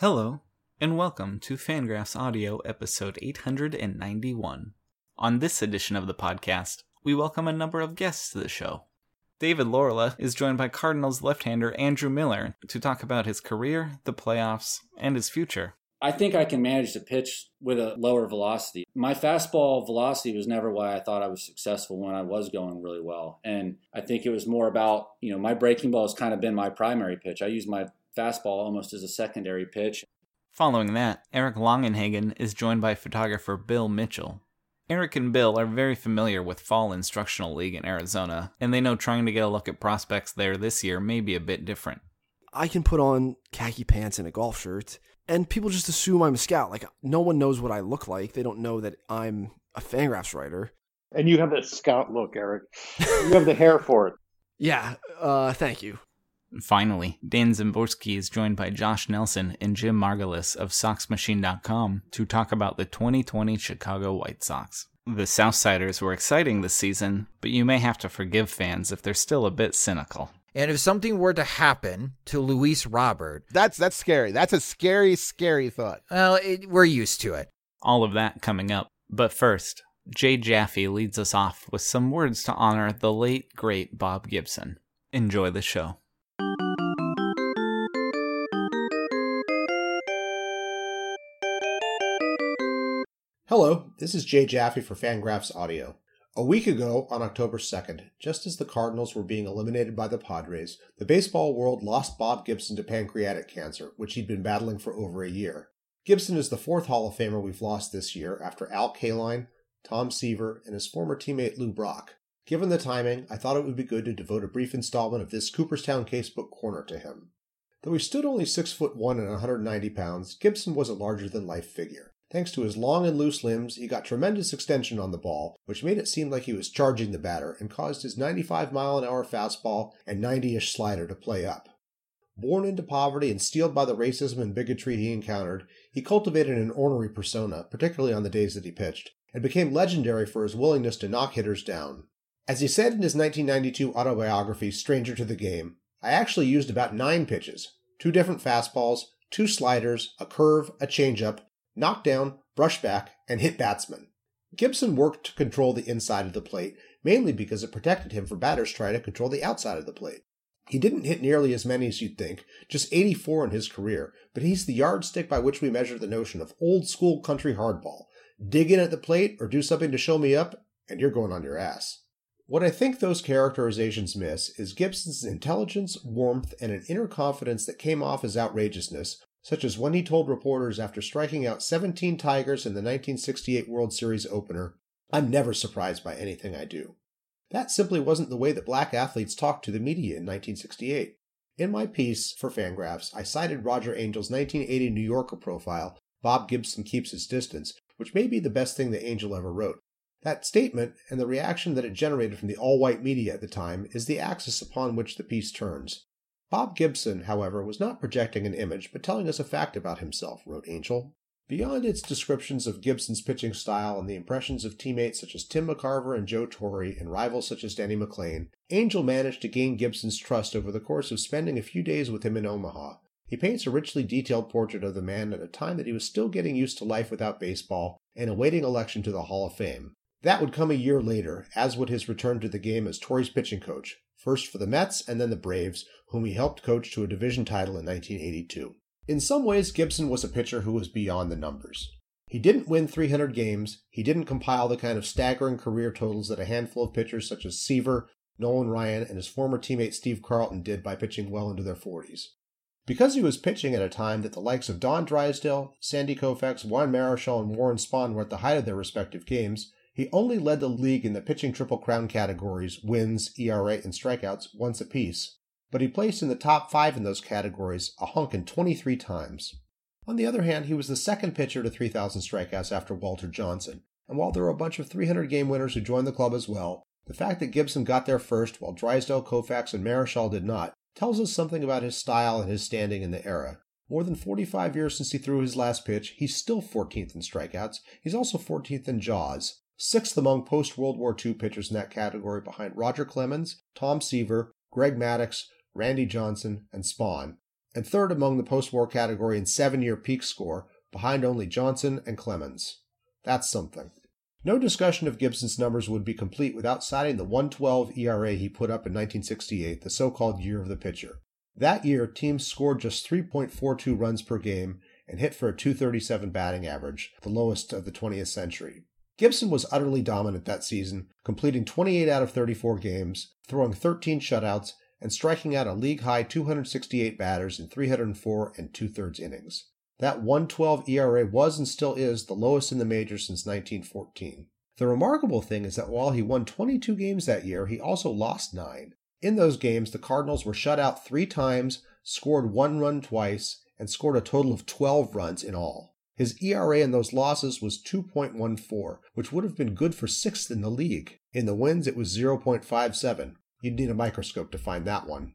Hello, and welcome to Fangraphs Audio episode 891. On this edition of the podcast, we welcome a number of guests to the show. David Laurila is joined by Cardinals left hander Andrew Miller to talk about his career, the playoffs, and his future. I think I can manage to pitch with a lower velocity. My fastball velocity was never why I thought I was successful when I was going really well. And I think it was more about, you know, my breaking ball has kind of been my primary pitch. I use my fastball almost as a secondary pitch. Following that, Eric Longenhagen is joined by photographer Bill Mitchell. Eric and Bill are very familiar with Fall Instructional League in Arizona, and they know trying to get a look at prospects there this year may be a bit different. I can put on khaki pants and a golf shirt, and people just assume I'm a scout. Like, no one knows what I look like. They don't know that I'm a Fangraphs writer. And you have that scout look, Eric. You have the hair for it. Yeah, uh, thank you. Finally, Dan Szymborski is joined by Josh Nelson and Jim Margalus of SoxMachine.com to talk about the 2020 Chicago White Sox. The Southsiders were exciting this season, but you may have to forgive fans if they're still a bit cynical. And if something were to happen to Luis Robert, That's that's scary. That's a scary, scary thought. well, it, we're used to it. All of that coming up. But first, Jay Jaffe leads us off with some words to honor the late, great Bob Gibson. Enjoy the show. Hello, this is Jay Jaffe for Fangraphs Audio. A week ago, on October 2nd, just as the Cardinals were being eliminated by the Padres, the baseball world lost Bob Gibson to pancreatic cancer, which he'd been battling for over a year. Gibson is the fourth Hall of Famer we've lost this year after Al Kaline, Tom Seaver, and his former teammate Lou Brock. Given the timing, I thought it would be good to devote a brief installment of this Cooperstown Casebook Corner to him. Though he stood only 6 foot 1 and 190 pounds, Gibson was a larger than life figure. Thanks to his long and loose limbs, he got tremendous extension on the ball, which made it seem like he was charging the batter and caused his 95 mile an hour fastball and 90 ish slider to play up. Born into poverty and steeled by the racism and bigotry he encountered, he cultivated an ornery persona, particularly on the days that he pitched, and became legendary for his willingness to knock hitters down. As he said in his 1992 autobiography, Stranger to the Game, I actually used about nine pitches two different fastballs, two sliders, a curve, a changeup, knockdown, brushback, and hit batsman. Gibson worked to control the inside of the plate, mainly because it protected him from batters trying to control the outside of the plate. He didn't hit nearly as many as you'd think, just 84 in his career, but he's the yardstick by which we measure the notion of old school country hardball. Dig in at the plate or do something to show me up, and you're going on your ass. What I think those characterizations miss is Gibson's intelligence, warmth, and an inner confidence that came off as outrageousness, such as when he told reporters after striking out 17 Tigers in the 1968 World Series opener, I'm never surprised by anything I do. That simply wasn't the way that black athletes talked to the media in 1968. In my piece for Fangraphs, I cited Roger Angell's 1980 New Yorker profile, Bob Gibson Keeps His Distance, which may be the best thing that Angell ever wrote. That statement and the reaction that it generated from the all white media at the time is the axis upon which the piece turns. Bob Gibson, however, was not projecting an image, but telling us a fact about himself, wrote Angell. Beyond its descriptions of Gibson's pitching style and the impressions of teammates such as Tim McCarver and Joe Torre and rivals such as Denny McLain, Angell managed to gain Gibson's trust over the course of spending a few days with him in Omaha. He paints a richly detailed portrait of the man at a time that he was still getting used to life without baseball and awaiting election to the Hall of Fame. That would come a year later, as would his return to the game as Torre's pitching coach, first for the Mets and then the Braves, whom he helped coach to a division title in 1982. In some ways, Gibson was a pitcher who was beyond the numbers. He didn't win 300 games, he didn't compile the kind of staggering career totals that a handful of pitchers such as Seaver, Nolan Ryan, and his former teammate Steve Carlton did by pitching well into their 40s. Because he was pitching at a time that the likes of Don Drysdale, Sandy Koufax, Juan Marichal, and Warren Spahn were at the height of their respective games, he only led the league in the pitching triple crown categories, wins, ERA, and strikeouts, once apiece, but he placed in the top five in those categories a hunkin' 23 times. On the other hand, he was the second pitcher to 3,000 strikeouts after Walter Johnson, and while there were a bunch of 300 game winners who joined the club as well, the fact that Gibson got there first while Drysdale, Koufax, and Marichal did not tells us something about his style and his standing in the era. More than 45 years since he threw his last pitch, he's still 14th in strikeouts. He's also 14th in JAWS, sixth among post World War II pitchers in that category behind Roger Clemens, Tom Seaver, Greg Maddux, Randy Johnson, and Spahn, and third among the post war category in seven year peak score, behind only Johnson and Clemens. That's something. No discussion of Gibson's numbers would be complete without citing the 112 ERA he put up in 1968, the so called year of the pitcher. That year, teams scored just 3.42 runs per game and hit for a 237 batting average, the lowest of the 20th century. Gibson was utterly dominant that season, completing 28 out of 34 games, throwing 13 shutouts, and striking out a league high 268 batters in 304 and two thirds innings. That 112 ERA was and still is the lowest in the majors since 1914. The remarkable thing is that while he won 22 games that year, he also lost nine. In those games, the Cardinals were shut out three times, scored one run twice, and scored a total of 12 runs in all. His ERA in those losses was 2.14, which would have been good for sixth in the league. In the wins, it was 0.57. You'd need a microscope to find that one.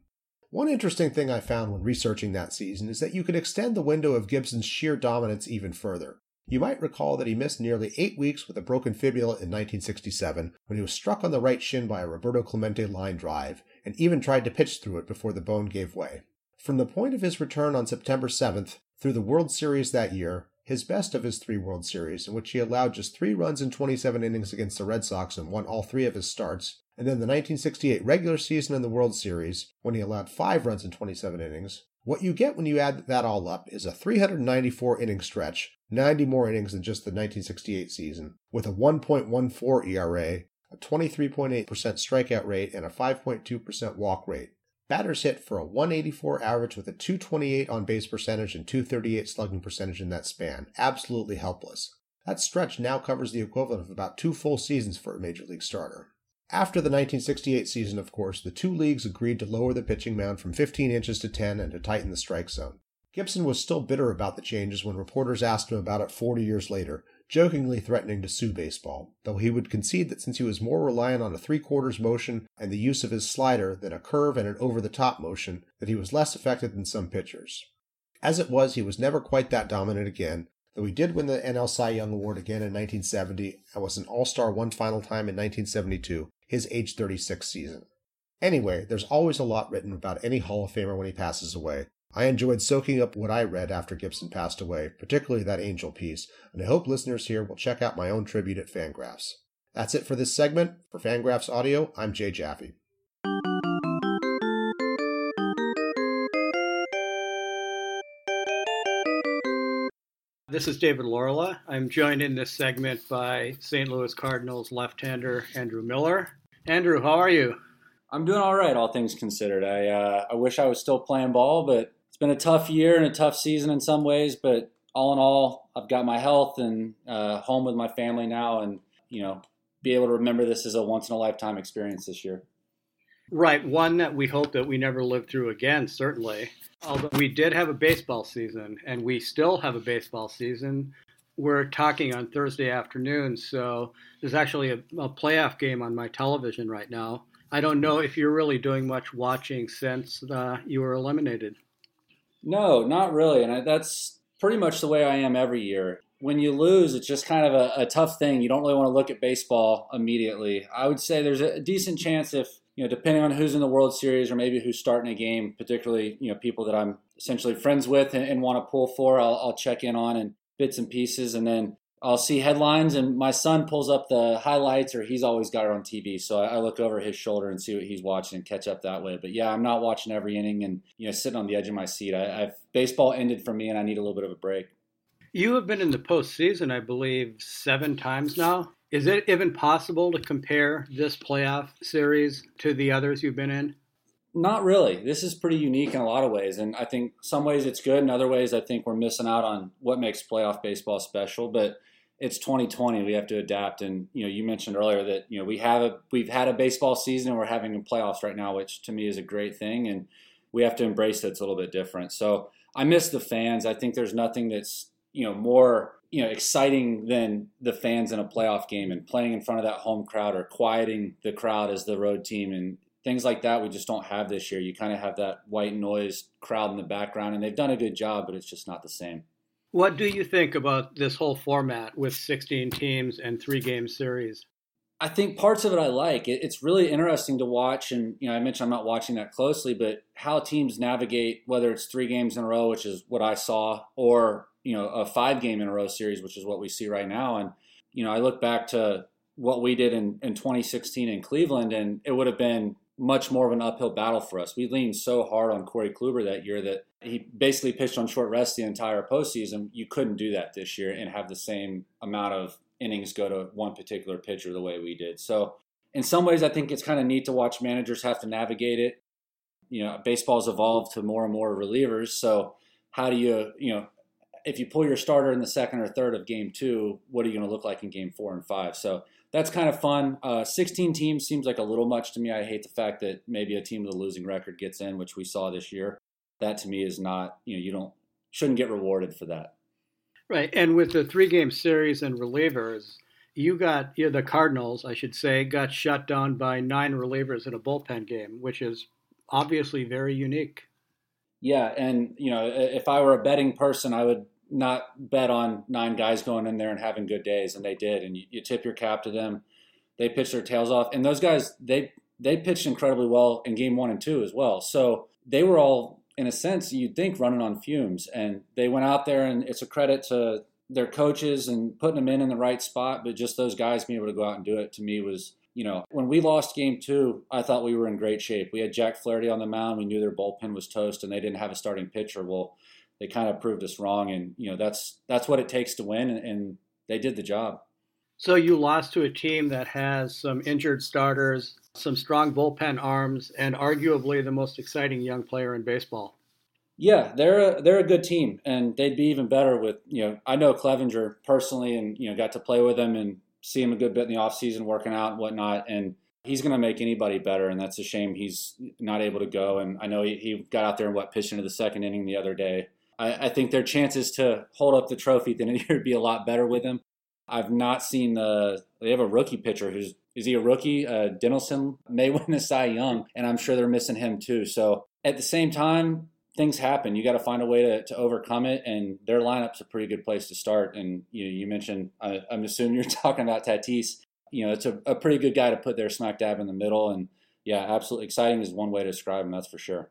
One interesting thing I found when researching that season is that you could extend the window of Gibson's sheer dominance even further. You might recall that he missed nearly eight weeks with a broken fibula in 1967 when he was struck on the right shin by a Roberto Clemente line drive and even tried to pitch through it before the bone gave way. From the point of his return on September 7th through the World Series that year, his best of his three World Series, in which he allowed just three runs in 27 innings against the Red Sox and won all three of his starts, and then the 1968 regular season and the World Series, when he allowed five runs in 27 innings. What you get when you add that all up is a 394 inning stretch, 90 more innings than just the 1968 season, with a 1.14 ERA, a 23.8% strikeout rate, and a 5.2% walk rate. Batters hit for a 184 average with a 228 on base percentage and 238 slugging percentage in that span. Absolutely helpless. That stretch now covers the equivalent of about two full seasons for a major league starter. After the 1968 season, of course, the two leagues agreed to lower the pitching mound from 15 inches to 10 and to tighten the strike zone. Gibson was still bitter about the changes when reporters asked him about it 40 years later, jokingly threatening to sue baseball, though he would concede that since he was more reliant on a three quarters motion and the use of his slider than a curve and an over the top motion, that he was less effective than some pitchers. As it was, he was never quite that dominant again, though he did win the NL Cy Young Award again in 1970 and was an All Star one final time in 1972, his age 36 season. Anyway, there's always a lot written about any Hall of Famer when he passes away, I enjoyed soaking up what I read after Gibson passed away, particularly that Angell piece, and I hope listeners here will check out my own tribute at Fangraphs. That's it for this segment. For Fangraphs Audio, I'm Jay Jaffe. This is David Laurila. I'm joined in this segment by St. Louis Cardinals left-hander Andrew Miller. Andrew, how are you? I'm doing all right, all things considered. I uh, I wish I was still playing ball, but it's been a tough year and a tough season in some ways, but all in all, I've got my health and uh, home with my family now, and you know, be able to remember this as a once in a lifetime experience this year. Right, one that we hope that we never live through again, certainly. Although we did have a baseball season, and we still have a baseball season. We're talking on Thursday afternoon, so there's actually a, a playoff game on my television right now. I don't know if you're really doing much watching since uh, you were eliminated. No, not really. And I, that's pretty much the way I am every year. When you lose, it's just kind of a, a tough thing. You don't really want to look at baseball immediately. I would say there's a decent chance if, you know, depending on who's in the World Series or maybe who's starting a game, particularly, you know, people that I'm essentially friends with and, and want to pull for, I'll, I'll check in on and bits and pieces. And then I'll see headlines, and my son pulls up the highlights, or he's always got it on TV. So I, I, look over his shoulder and see what he's watching and catch up that way. But yeah, I'm not watching every inning, and you know, sitting on the edge of my seat. I, I've baseball ended for me, and I need a little bit of a break. You have been in the postseason, I believe, seven times now. Is it even possible to compare this playoff series to the others you've been in? Not really. This is pretty unique in a lot of ways, and I think some ways it's good. In other ways, I think we're missing out on what makes playoff baseball special. But it's 2020. We have to adapt. And you know, you mentioned earlier that you know we have a we've had a baseball season and we're having playoffs right now, which to me is a great thing. And we have to embrace that it's a little bit different. So I miss the fans. I think there's nothing that's you know more you know exciting than the fans in a playoff game and playing in front of that home crowd or quieting the crowd as the road team and things like that we just don't have this year. You kind of have that white noise crowd in the background and they've done a good job, but it's just not the same. What do you think about this whole format with 16 teams and three game series? I think parts of it I like. It's really interesting to watch, and you know, I mentioned I'm not watching that closely, but how teams navigate whether it's three games in a row, which is what I saw, or you know, a five game in a row series, which is what we see right now. And you know, I look back to what we did in, in 2016 in Cleveland, and it would have been much more of an uphill battle for us. We leaned so hard on Corey Kluber that year that he basically pitched on short rest the entire postseason. You couldn't do that this year and have the same amount of innings go to one particular pitcher the way we did. So, in some ways, I think it's kind of neat to watch managers have to navigate it. You know, baseball's evolved to more and more relievers. So, how do you, you know, if you pull your starter in the second or third of game two, what are you going to look like in game four and five? So, that's kind of fun. Uh, 16 teams seems like a little much to me. I hate the fact that maybe a team with a losing record gets in, which we saw this year. That to me is not, you know, you don't shouldn't get rewarded for that. Right, and with the three-game series and relievers, you got you know, the Cardinals, I should say, got shut down by nine relievers in a bullpen game, which is obviously very unique. Yeah, and you know, if I were a betting person, I would not bet on nine guys going in there and having good days, and they did. And you, you tip your cap to them. They pitched their tails off, and those guys they they pitched incredibly well in game one and two as well. So they were all, in a sense, you'd think running on fumes, and they went out there, and it's a credit to their coaches and putting them in in the right spot. But just those guys being able to go out and do it to me was you know, when we lost game two, I thought we were in great shape. We had Jack Flaherty on the mound. We knew their bullpen was toast and they didn't have a starting pitcher. Well, they kind of proved us wrong, and you know that's that's what it takes to win, and, and they did the job. So you lost to a team that has some injured starters, some strong bullpen arms, and arguably the most exciting young player in baseball. Yeah, they're a, they're a good team, and they'd be even better with you know I know Clevinger personally, and you know got to play with him and see him a good bit in the off season, working out and whatnot, and he's going to make anybody better, and that's a shame he's not able to go. And I know he, he got out there and what pitched into the second inning the other day, I, I think their chances to hold up the trophy the it would be a lot better with him. I've not seen the. They have a rookie pitcher who's is he a rookie? Uh, Dinelson may win the Cy Young, and I'm sure they're missing him too. So at the same time, things happen. You got to find a way to, to overcome it, and their lineup's a pretty good place to start. And you know, you mentioned I, am assuming you're talking about Tatis. You know, it's a, a pretty good guy to put there smack dab in the middle, and yeah, absolutely exciting is one way to describe him. That's for sure.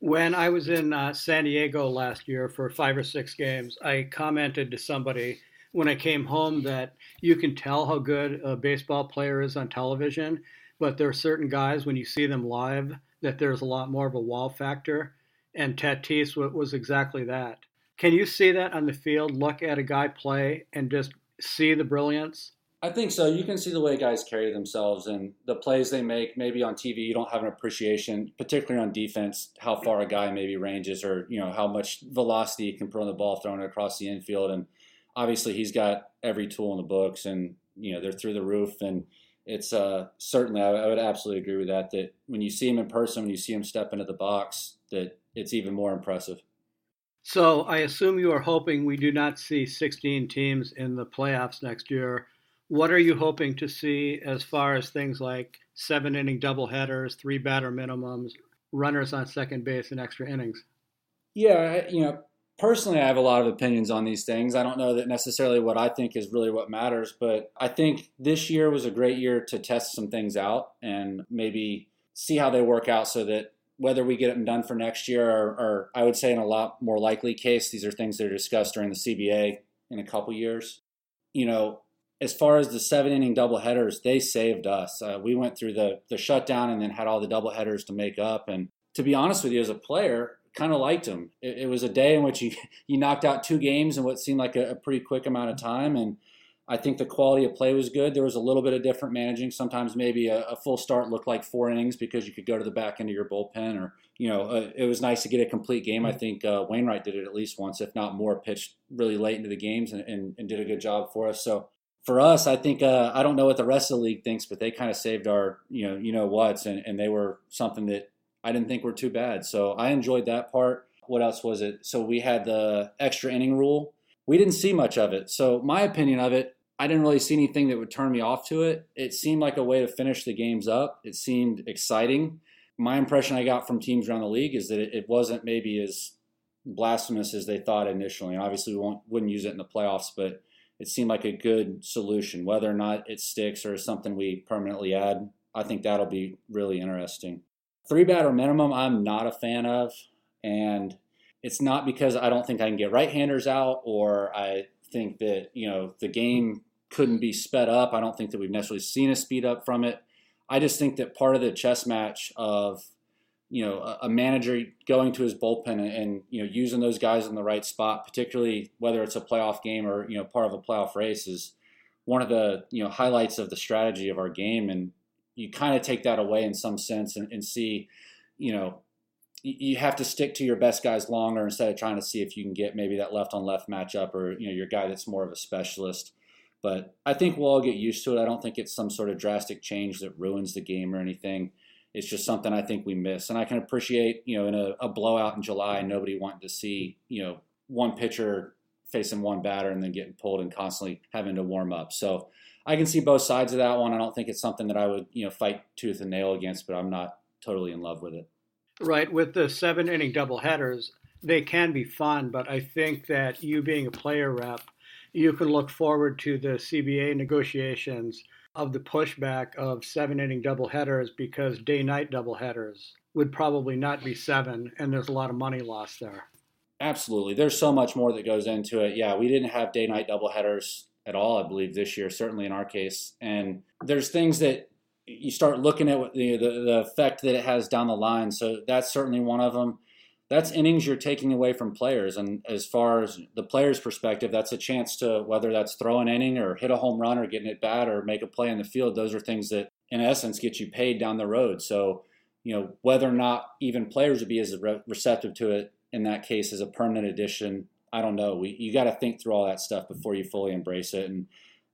When I was in uh, San Diego last year for five or six games, I commented to somebody when I came home that you can tell how good a baseball player is on television, but there are certain guys when you see them live that there's a lot more of a wow factor. And Tatis was exactly that. Can you see that on the field? Look at a guy play and just see the brilliance? I think so. You can see the way guys carry themselves and the plays they make. Maybe on TV, you don't have an appreciation, particularly on defense, how far a guy maybe ranges or you know how much velocity he can put on the ball thrown across the infield. And obviously, he's got every tool in the books, and you know they're through the roof. And it's uh, certainly, I, I would absolutely agree with that. That when you see him in person, when you see him step into the box, that it's even more impressive. So I assume you are hoping we do not see 16 teams in the playoffs next year what are you hoping to see as far as things like seven inning doubleheaders, three batter minimums, runners on second base, and extra innings? Yeah, you know, personally, I have a lot of opinions on these things. I don't know that necessarily what I think is really what matters, but I think this year was a great year to test some things out and maybe see how they work out so that whether we get them done for next year or, or I would say in a lot more likely case, these are things that are discussed during the CBA in a couple years. You know, as far as the seven inning double headers, they saved us. Uh, we went through the the shutdown and then had all the double headers to make up. And to be honest with you, as a player, kind of liked them. It, it, was a day in which you you knocked out two games in what seemed like a, a, pretty quick amount of time. And I think the quality of play was good. There was a little bit of different managing. Sometimes maybe a, a full start looked like four innings because you could go to the back end of your bullpen, or you know, uh, it was nice to get a complete game. I think uh, Wainwright did it at least once, if not more, pitched really late into the games and, and, and did a good job for us. So for us, I think uh, I don't know what the rest of the league thinks, but they kind of saved our you know you know what's and, and they were something that I didn't think were too bad. So I enjoyed that part. What else was it? So we had the extra inning rule. We didn't see much of it. So my opinion of it, I didn't really see anything that would turn me off to it. It seemed like a way to finish the games up. It seemed exciting. My impression I got from teams around the league is that it wasn't maybe as blasphemous as they thought initially. And obviously, we wouldn't use it in the playoffs, but it seemed like a good solution. Whether or not it sticks or something we permanently add, I think that'll be really interesting. Three batter minimum, I'm not a fan of. And it's not because I don't think I can get right handers out or I think that, you know, the game couldn't be sped up. I don't think that we've necessarily seen a speed up from it. I just think that part of the chess match of you know a, a manager going to his bullpen and, and, you know using those guys in the right spot, particularly whether it's a playoff game or you know part of a playoff race, is one of the you know highlights of the strategy of our game. And you kind of take that away in some sense and, and see, you know, you have to stick to your best guys longer instead of trying to see if you can get maybe that left on left matchup or you know your guy that's more of a specialist. But I think we'll all get used to it. I don't think it's some sort of drastic change that ruins the game or anything. It's just something I think we miss. And I can appreciate, you know, in a, a blowout in July, nobody wanting to see, you know, one pitcher facing one batter and then getting pulled and constantly having to warm up. So I can see both sides of that one. I don't think it's something that I would, you know, fight tooth and nail against, but I'm not totally in love with it. Right. With the seven inning double headers, they can be fun, but I think that you being a player rep, you can look forward to the CBA negotiations of the pushback of seven inning doubleheaders because day night doubleheaders would probably not be seven, and there's a lot of money lost there. Absolutely. There's so much more that goes into it. Yeah, we didn't have day night doubleheaders at all, I believe, this year, certainly in our case. And there's things that you start looking at the, the, the effect that it has down the line. So that's certainly one of them that's innings you're taking away from players. And as far as the player's perspective, that's a chance to whether that's throw an inning or hit a home run or getting it bad or make a play in the field. Those are things that, in essence, get you paid down the road. So, you know, whether or not even players would be as re- receptive to it in that case as a permanent addition, I don't know. We you got to think through all that stuff before you fully embrace it. And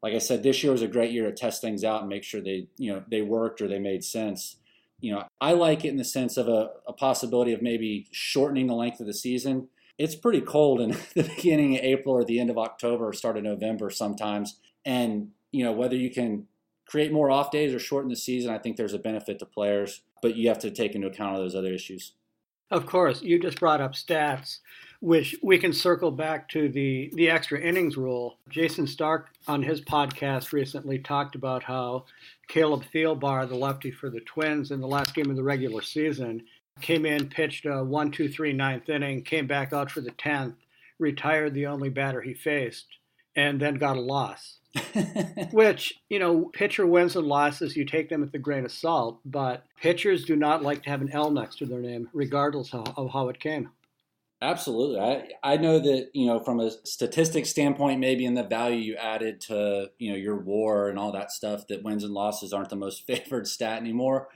like I said, this year was a great year to test things out and make sure they you know they worked or they made sense you know, I like it in the sense of a, a possibility of maybe shortening the length of the season. It's pretty cold in the beginning of April or the end of October or start of November sometimes. And, you know, whether you can create more off days or shorten the season, I think there's a benefit to players, but you have to take into account all those other issues. Of course, you just brought up stats, which we can circle back to the, the extra innings rule. Jayson Stark on his podcast recently talked about how Caleb Thielbar, the lefty for the Twins, in the last game of the regular season, came in, pitched a one, two, three, ninth inning, came back out for the tenth, retired the only batter he faced, and then got a loss. Which, you know, pitcher wins and losses, you take them with a grain of salt, but pitchers do not like to have an L next to their name, regardless of how it came. Absolutely. I, I know that, you know, from a statistic standpoint, maybe in the value you added to, you know, your war and all that stuff, that wins and losses aren't the most favored stat anymore.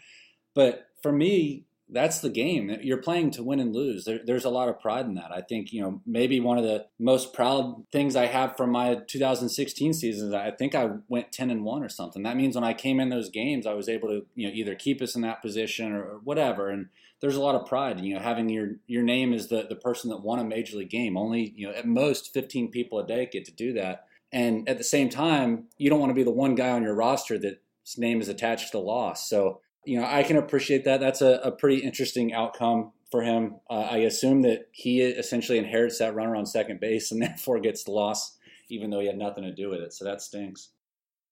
But for me, that's the game. You're playing to win and lose. There, there's a lot of pride in that. I think, you know, maybe one of the most proud things I have from my 2016 season I think I went 10 and 1 or something. That means when I came in those games, I was able to, you know, either keep us in that position or whatever. And there's a lot of pride, you know, having your your name as the the person that won a major league game. Only, you know, at most 15 people a day get to do that. And at the same time, you don't want to be the one guy on your roster that's name is attached to the loss. So you know, I can appreciate that. That's a, a pretty interesting outcome for him. Uh, I assume that he essentially inherits that runner on second base and therefore gets the loss, even though he had nothing to do with it. So that stinks.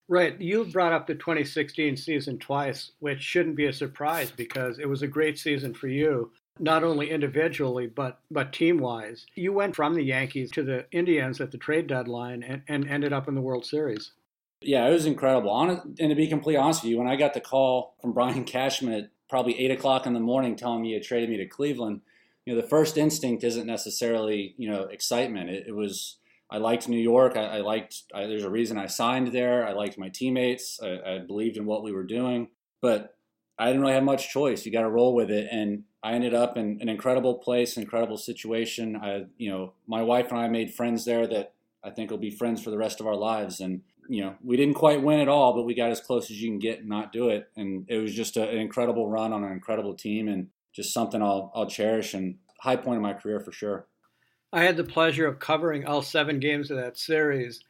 Right. you've brought up the 2016 season twice, which shouldn't be a surprise because it was a great season for you, not only individually, but, but team wise. You went from the Yankees to the Indians at the trade deadline and, and ended up in the World Series. Yeah, it was incredible. Honest, and to be completely honest with you, when I got the call from Brian Cashman at probably eight o'clock in the morning telling me he had traded me to Cleveland, you know, the first instinct isn't necessarily you know excitement. It, it was I liked New York. I, I liked. I, there's a reason I signed there. I liked my teammates. I, I believed in what we were doing, but I didn't really have much choice. You got to roll with it, and I ended up in an incredible place, incredible situation. I, you know, my wife and I made friends there that I think will be friends for the rest of our lives. And you know, we didn't quite win it all, but we got as close as you can get and not do it. And it was just a, an incredible run on an incredible team and just something I'll, I'll cherish and high point of my career for sure. I had the pleasure of covering all seven games of that series.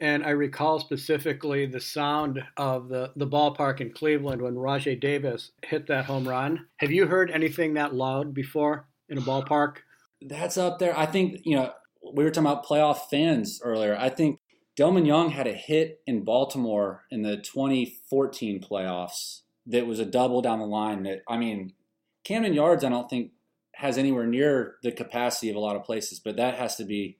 And I recall specifically the sound of the, the ballpark in Cleveland when Rajai Davis hit that home run. Have you heard anything that loud before in a ballpark? That's up there. I think, you know, we were talking about playoff fans earlier. I think Delmon Young had a hit in Baltimore in the 2014 playoffs that was a double down the line. That I mean, Camden Yards, I don't think has anywhere near the capacity of a lot of places, but that has to be,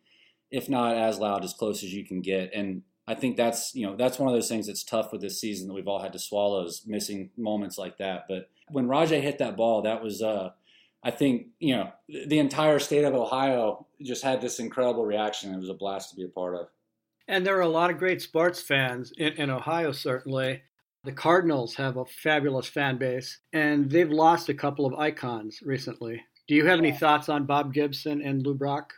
if not as loud, as close as you can get. And I think that's you know that's one of those things that's tough with this season that we've all had to swallow is missing moments like that. But when Rajai hit that ball, that was uh, I think you know the entire state of Ohio just had this incredible reaction. It was a blast to be a part of. And there are a lot of great sports fans in, in Ohio, certainly. The Cardinals have a fabulous fan base, and they've lost a couple of icons recently. Do you have any thoughts on Bob Gibson and Lou Brock?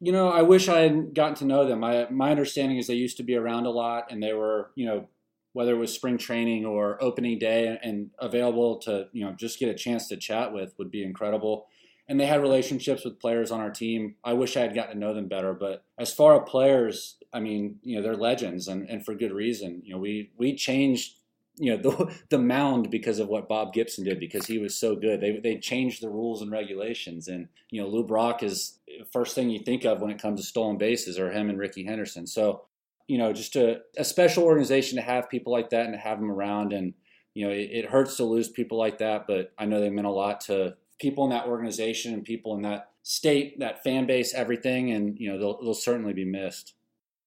You know, I wish I had gotten to know them. My my understanding is they used to be around a lot, and they were, you know, whether it was spring training or opening day, and available to, you know, just get a chance to chat with would be incredible. And they had relationships with players on our team. I wish I had gotten to know them better. But as far as players, I mean, you know, they're legends, and, and for good reason. You know, we we changed you know the the mound because of what Bob Gibson did because he was so good. They they changed the rules and regulations, and you know Lou Brock is first thing you think of when it comes to stolen bases, or him and Rickey Henderson. So you know just a, a special organization to have people like that and to have them around, and you know it, it hurts to lose people like that, but I know they meant a lot to people in that organization and people in that state, that fan base, everything, and you know they'll they'll certainly be missed.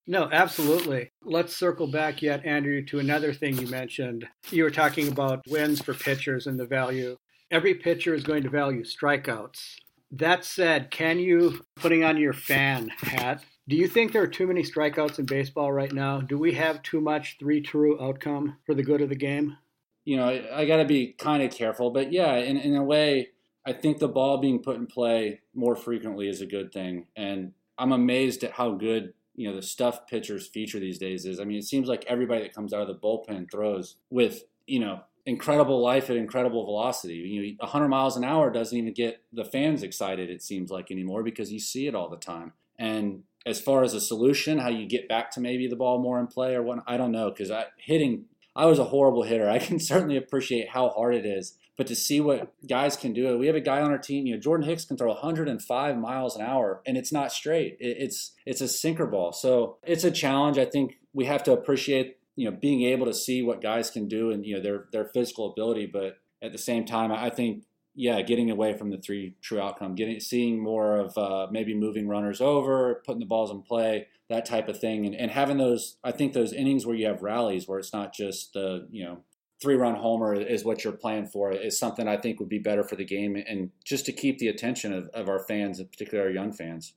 No, absolutely. Let's circle back yet, Andrew, to another thing you mentioned. You were talking about wins for pitchers and the value. Every pitcher is going to value strikeouts. That said, can you, putting on your fan hat, do you think there are too many strikeouts in baseball right now? Do we have too much three true outcome for the good of the game? You know, I, I got to be kind of careful, but yeah, in, in a way, I think the ball being put in play more frequently is a good thing. And I'm amazed at how good you know the stuff pitchers feature these days is. I mean, it seems like everybody that comes out of the bullpen throws with you know incredible life at incredible velocity. You know, 100 miles an hour doesn't even get the fans excited. It seems like anymore because you see it all the time. And as far as a solution, how you get back to maybe the ball more in play or what, I don't know because I hitting. I was a horrible hitter. I can certainly appreciate how hard it is but to see what guys can do, we have a guy on our team. You know, Jordan Hicks can throw 105 miles an hour, and it's not straight. It's it's a sinker ball. So it's a challenge. I think we have to appreciate you know being able to see what guys can do and you know their their physical ability. But at the same time, I think yeah, getting away from the three true outcome, getting seeing more of uh, maybe moving runners over, putting the balls in play, that type of thing, and, and having those. I think those innings where you have rallies where it's not just the you know three run homer is what you're playing for is something I think would be better for the game and just to keep the attention of, of our fans, particularly our young fans.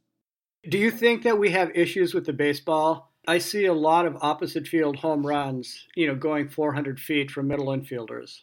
Do you think that we have issues with the baseball? I see a lot of opposite field home runs, you know, going 400 feet from middle infielders.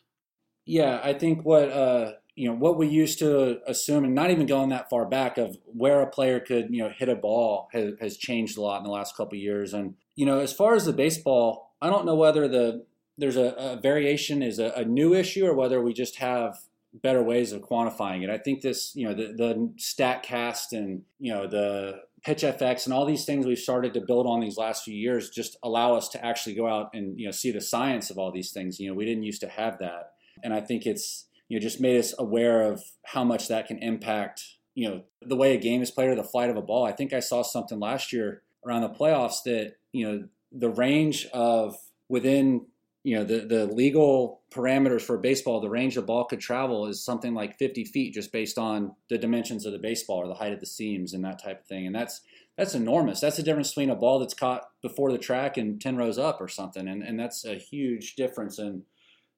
Yeah, I think what uh, you know what we used to assume, and not even going that far back, of where a player could you know hit a ball has, has changed a lot in the last couple years. And you know, as far as the baseball, I don't know whether the there's a, a variation is a, a, new issue or whether we just have better ways of quantifying it. I think this, you know, the, the StatCast and, you know, the PitchFX and all these things we've started to build on these last few years just allow us to actually go out and, you know, see the science of all these things. You know, we didn't used to have that. And I think it's, you know, just made us aware of how much that can impact, you know, the way a game is played or the flight of a ball. I think I saw something last year around the playoffs that, you know, the range of within you know the the legal parameters for baseball, the range the ball could travel is something like 50 feet, just based on the dimensions of the baseball or the height of the seams and that type of thing. And that's that's enormous. That's the difference between a ball that's caught before the track and 10 rows up or something. And and that's a huge difference in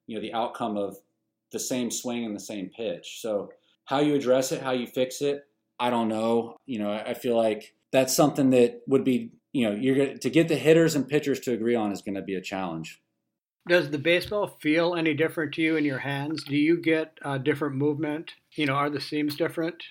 you know the outcome of the same swing and the same pitch. So how you address it, how you fix it, I don't know. You know, I feel like that's something that would be you know you're to get the hitters and pitchers to agree on is going to be a challenge. Does the baseball feel any different to you in your hands? Do you get a different movement? You know, are the seams different?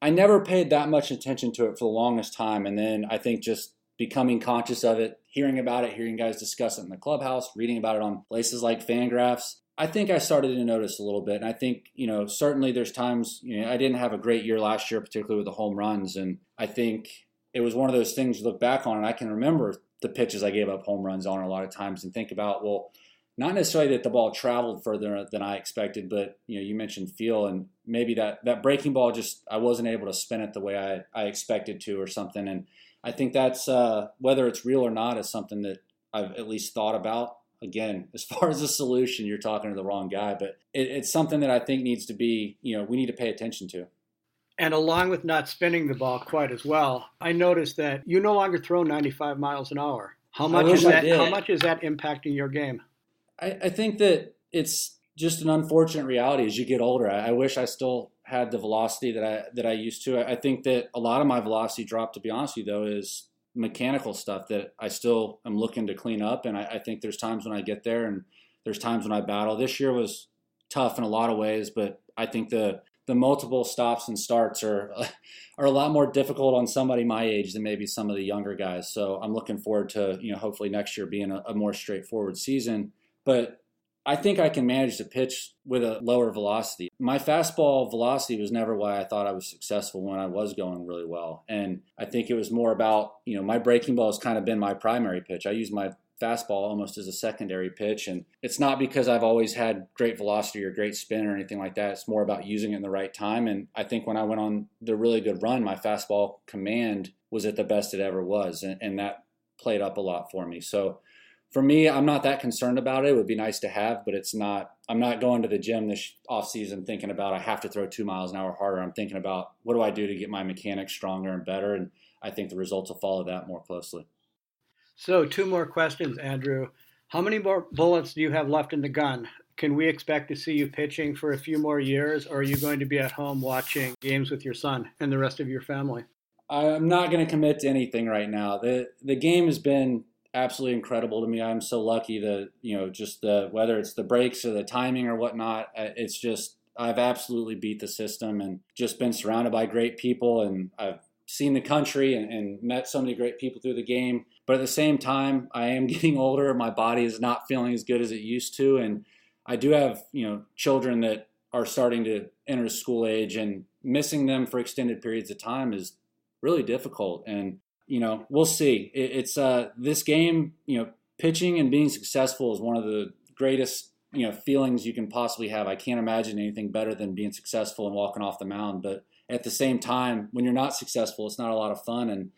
I never paid that much attention to it for the longest time. And then I think just becoming conscious of it, hearing about it, hearing guys discuss it in the clubhouse, reading about it on places like Fangraphs, I think I started to notice a little bit. And I think, you know, certainly there's times, you know, I didn't have a great year last year, particularly with the home runs. And I think it was one of those things you look back on and I can remember the pitches I gave up home runs on a lot of times and think about, well, not necessarily that the ball traveled further than I expected, but you know, you mentioned feel and maybe that that breaking ball just I wasn't able to spin it the way I, I expected to or something. And I think that's uh, whether it's real or not is something that I've at least thought about. Again, as far as a solution, you're talking to the wrong guy, but it, it's something that I think needs to be, you know, we need to pay attention to. And along with not spinning the ball quite as well, I noticed that you no longer throw 95 miles an hour. How much is that? How much is that impacting your game? I, I, think that it's just an unfortunate reality as you get older. I, I, wish I still had the velocity that I that I used to. I, I think that a lot of my velocity drop, to be honest with you, though, is mechanical stuff that I still am looking to clean up. And I, I think there's times when I get there, and there's times when I battle. This year was tough in a lot of ways, but I think the the multiple stops and starts are are a lot more difficult on somebody my age than maybe some of the younger guys. So I'm looking forward to you know hopefully next year being a, a more straightforward season. But I think I can manage to pitch with a lower velocity. My fastball velocity was never why I thought I was successful when I was going really well. And I think it was more about, you know, my breaking ball has kind of been my primary pitch. I use my fastball almost as a secondary pitch. And it's not because I've always had great velocity or great spin or anything like that. It's more about using it in the right time. And I think when I went on the really good run, my fastball command was at the best it ever was. And, and that played up a lot for me. So for me, I'm not that concerned about it. It would be nice to have, but it's not. I'm not going to the gym this off season thinking about I have to throw two miles an hour harder. I'm thinking about what do I do to get my mechanics stronger and better. And I think the results will follow that more closely. So, two more questions, Andrew. How many more bullets do you have left in the gun? Can we expect to see you pitching for a few more years, or are you going to be at home watching games with your son and the rest of your family? I'm not going to commit to anything right now. the The game has been absolutely incredible to me. I'm so lucky that you know just the whether it's the breaks or the timing or whatnot. Uh, it's just I've absolutely beat the system and just been surrounded by great people, and I've seen the country and, and, met so many great people through the game. But at the same time, I am getting older. My body is not feeling as good as it used to. And I do have, you know, children that are starting to enter school age and missing them for extended periods of time is really difficult. And, you know, we'll see. It, it's uh, this game, you know, pitching and being successful is one of the greatest, you know, feelings you can possibly have. I can't imagine anything better than being successful and walking off the mound. But at the same time, when you're not successful, it's not a lot of fun. And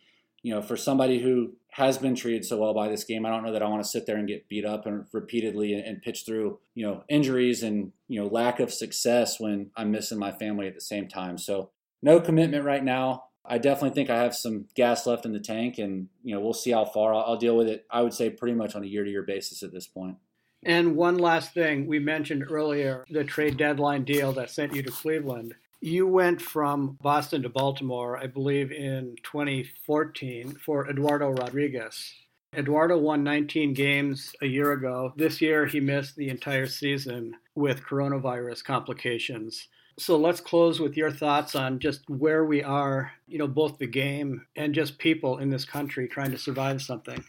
you know, for somebody who has been treated so well by this game, I don't know that I want to sit there and get beat up and repeatedly and pitch through you know injuries and you know lack of success when I'm missing my family at the same time. So no commitment right now. I definitely think I have some gas left in the tank, and you know we'll see how far I'll, I'll deal with it. I would say pretty much on a year-to-year basis at this point. And one last thing, we mentioned earlier the trade deadline deal that sent you to Cleveland. You went from Boston to Baltimore, I believe, in 2014 for Eduardo Rodriguez. Eduardo won 19 games a year ago. This year, he missed the entire season with coronavirus complications. So let's close with your thoughts on just where we are, you know, both the game and just people in this country trying to survive something.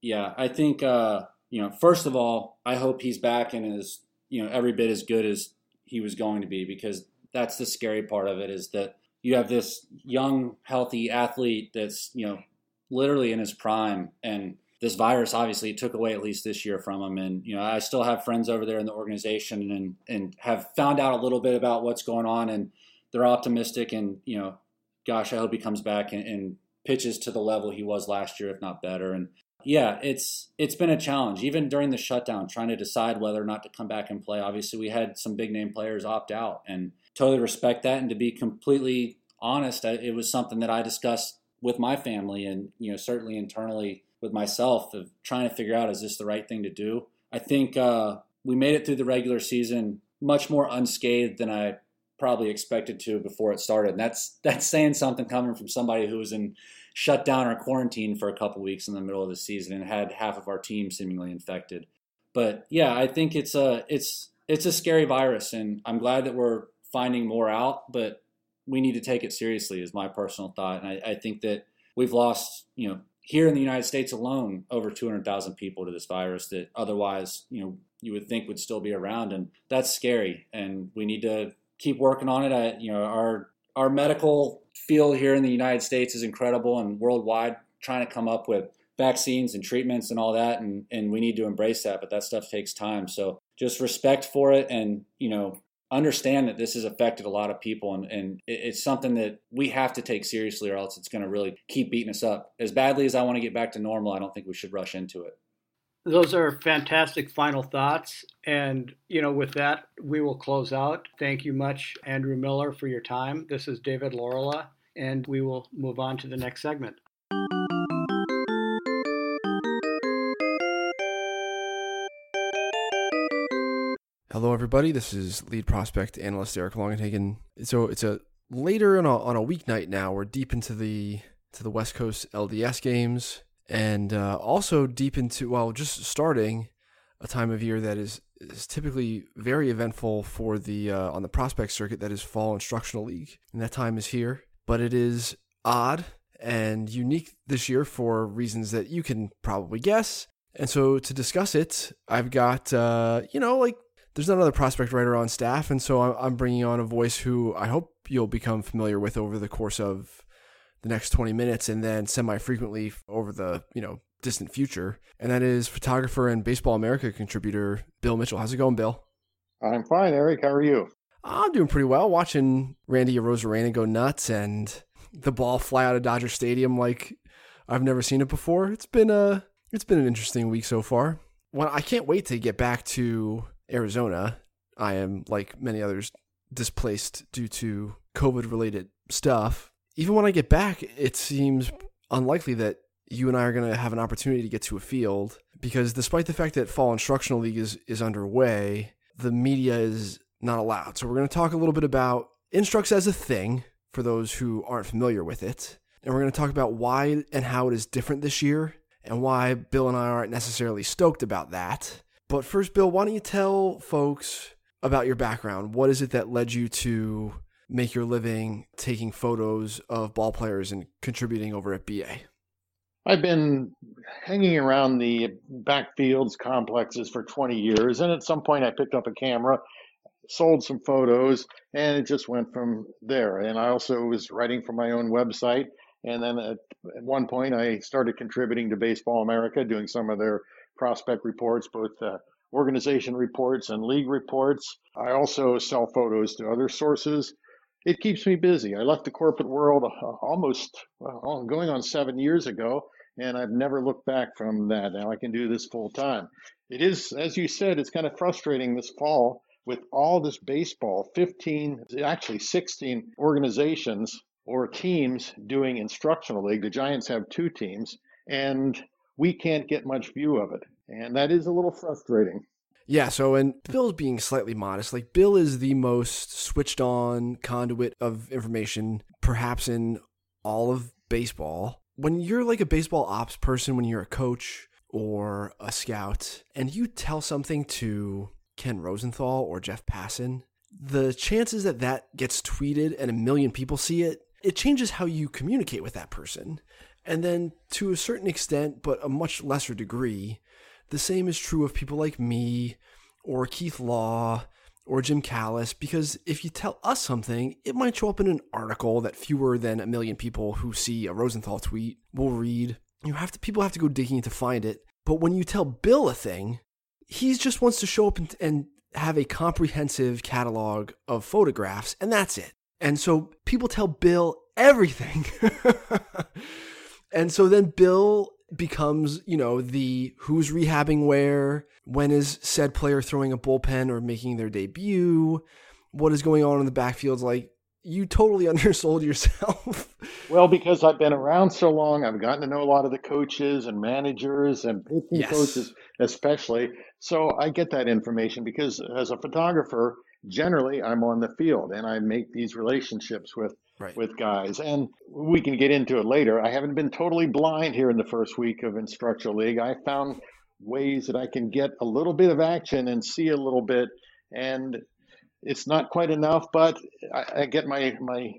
Yeah, I think, uh, you know, first of all, I hope he's back and is, you know, every bit as good as he was going to be because that's the scary part of it is that you have this young, healthy athlete that's, you know, literally in his prime. And this virus obviously took away at least this year from him. And, you know, I still have friends over there in the organization and, and have found out a little bit about what's going on. And they're optimistic. And, you know, gosh, I hope he comes back and, and pitches to the level he was last year, if not better. And yeah, it's it's been a challenge even during the shutdown, trying to decide whether or not to come back and play. Obviously, we had some big name players opt out, and totally respect that. And to be completely honest, it was something that I discussed with my family and, you know, certainly internally with myself of trying to figure out is this the right thing to do? I think uh, we made it through the regular season much more unscathed than I probably expected to before it started. And that's that's saying something coming from somebody who was in shutdown or quarantine for a couple weeks in the middle of the season and had half of our team seemingly infected. But yeah, I think it's a it's it's a scary virus, and I'm glad that we're finding more out, but we need to take it seriously, is my personal thought. And I, I think that we've lost, you know, here in the United States alone, over 200,000 people to this virus that otherwise, you know, you would think would still be around, and that's scary. And we need to keep working on it. I, you know, our our medical field here in the United States is incredible, and worldwide, trying to come up with vaccines and treatments and all that, and and we need to embrace that. But that stuff takes time. So just respect for it, and you know, understand that this has affected a lot of people and, and it's something that we have to take seriously or else it's going to really keep beating us up. As badly as i want to get back to normal i don't think we should rush into it. Those are fantastic final thoughts and you know with that we will close out. Thank you much andrew miller for your time. This is david laurila and we will move on to the next segment Hello, everybody. This is lead prospect analyst Eric Longenhagen. So it's a later on a, on a weeknight now. We're deep into the to the West Coast LDS games, and uh, also deep into well, just starting a time of year that is is typically very eventful for the uh, on the prospect circuit. That is fall instructional league, and that time is here. But it is odd and unique this year for reasons that you can probably guess. And so to discuss it, I've got uh, you know like there's not another prospect writer on staff, and so I'm bringing on a voice who I hope you'll become familiar with over the course of the next 20 minutes, and then semi-frequently over the you know distant future, and that is photographer and Baseball America contributor Bill Mitchell. How's it going, Bill? I'm fine, Eric. How are you? I'm doing pretty well. Watching Randy Arozarena go nuts and the ball fly out of Dodger Stadium like I've never seen it before. It's been a it's been an interesting week so far. Well, I can't wait to get back to Arizona. I am, like many others, displaced due to COVID related stuff. Even when I get back, it seems unlikely that you and I are going to have an opportunity to get to a field because despite the fact that fall instructional league is, is underway, the media is not allowed. So we're going to talk a little bit about Instructs as a thing for those who aren't familiar with it. And we're going to talk about why and how it is different this year and why Bill and I aren't necessarily stoked about that. But first, Bill, why don't you tell folks about your background? What is it that led you to make your living taking photos of ball players and contributing over at BA? I've been hanging around the backfields complexes for 20 years, and at some point I picked up a camera, sold some photos, and it just went from there. And I also was writing for my own website, and then at, at one point I started contributing to Baseball America, doing some of their prospect reports, both uh, organization reports and league reports. I also sell photos to other sources. It keeps me busy. I left the corporate world uh, almost well, going on seven years ago, and I've never looked back from that. Now I can do this full time. It is, as you said, it's kind of frustrating this fall with all this baseball 15, actually 16 organizations or teams doing instructional league. The Giants have two teams, and we can't get much view of it. And that is a little frustrating. Yeah, so and Bill's being slightly modest. Like Bill is the most switched on conduit of information perhaps in all of baseball. When you're like a baseball ops person, when you're a coach or a scout, and you tell something to Ken Rosenthal or Jeff Passan, the chances that that gets tweeted and a million people see it, it changes how you communicate with that person. And then to a certain extent, but a much lesser degree, the same is true of people like me or Keith Law or Jim Callis, because if you tell us something, it might show up in an article that fewer than a million people who see a Rosenthal tweet will read. You have to people have to go digging to find it. But when you tell Bill a thing, he just wants to show up and, and have a comprehensive catalog of photographs, and that's it. And so people tell Bill everything. And so then Bill becomes, you know, the who's rehabbing where, when is said player throwing a bullpen or making their debut, what is going on in the backfields. Like, you totally undersold yourself. well, because I've been around so long, I've gotten to know a lot of the coaches and managers and pitching yes. coaches, especially. So I get that information because as a photographer, generally I'm on the field and I make these relationships with right. with guys. And we can get into it later. I haven't been totally blind here in the first week of Instructional League. I found ways that I can get a little bit of action and see a little bit. And it's not quite enough, but I, I get my, my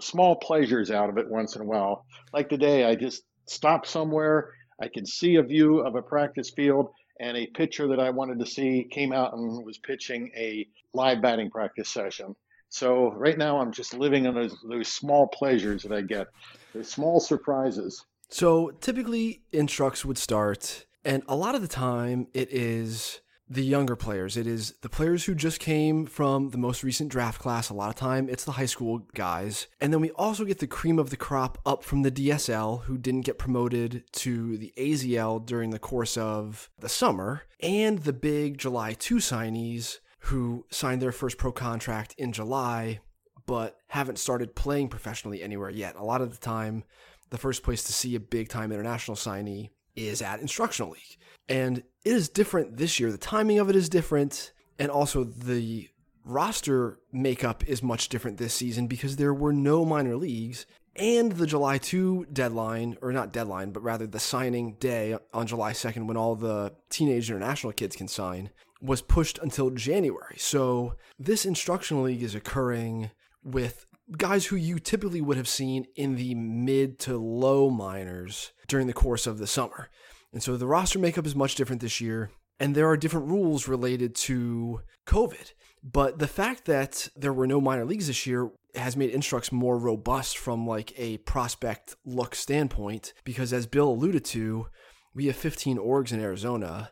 small pleasures out of it once in a while. Like today, I just stopped somewhere. I could see a view of a practice field and a pitcher that I wanted to see came out and was pitching a live batting practice session. So right now I'm just living on those those small pleasures that I get, those small surprises. So typically instructs would start, and a lot of the time it is the younger players. It is the players who just came from the most recent draft class. A lot of time, it's the high school guys. And then we also get the cream of the crop up from the DSL who didn't get promoted to the AZL during the course of the summer, and the big July 2 signees who signed their first pro contract in July but haven't started playing professionally anywhere yet. A lot of the time, the first place to see a big time international signee is at Instructional League. And it is different this year. The timing of it is different. And also the roster makeup is much different this season because there were no minor leagues. And the July 2 deadline, or not deadline, but rather the signing day on July 2nd when all the teenage international kids can sign, was pushed until January. So this instructional league is occurring with guys who you typically would have seen in the mid to low minors during the course of the summer. And so the roster makeup is much different this year, and there are different rules related to COVID. But the fact that there were no minor leagues this year has made Instructs more robust from like a prospect look standpoint because as Bill alluded to, we have 15 orgs in Arizona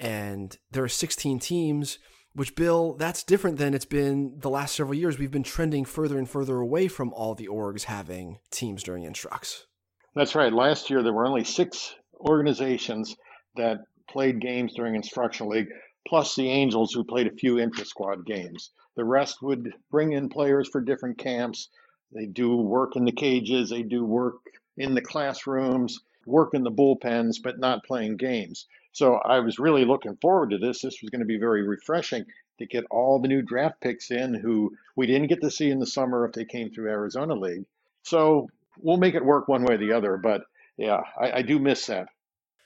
and there are 16 teams which bill that's different than it's been the last several years. We've been trending further and further away from all the orgs having teams during instructs. That's right. Last year there were only six organizations that played games during instructional league plus the angels who played a few intra squad games. The rest would bring in players for different camps. They do work in the cages. They do work in the classrooms work in the bullpens but not playing games so I was really looking forward to this. This was going to be very refreshing to get all the new draft picks in who we didn't get to see in the summer if they came through Arizona League. So we'll make it work one way or the other. But yeah, I, I do miss that.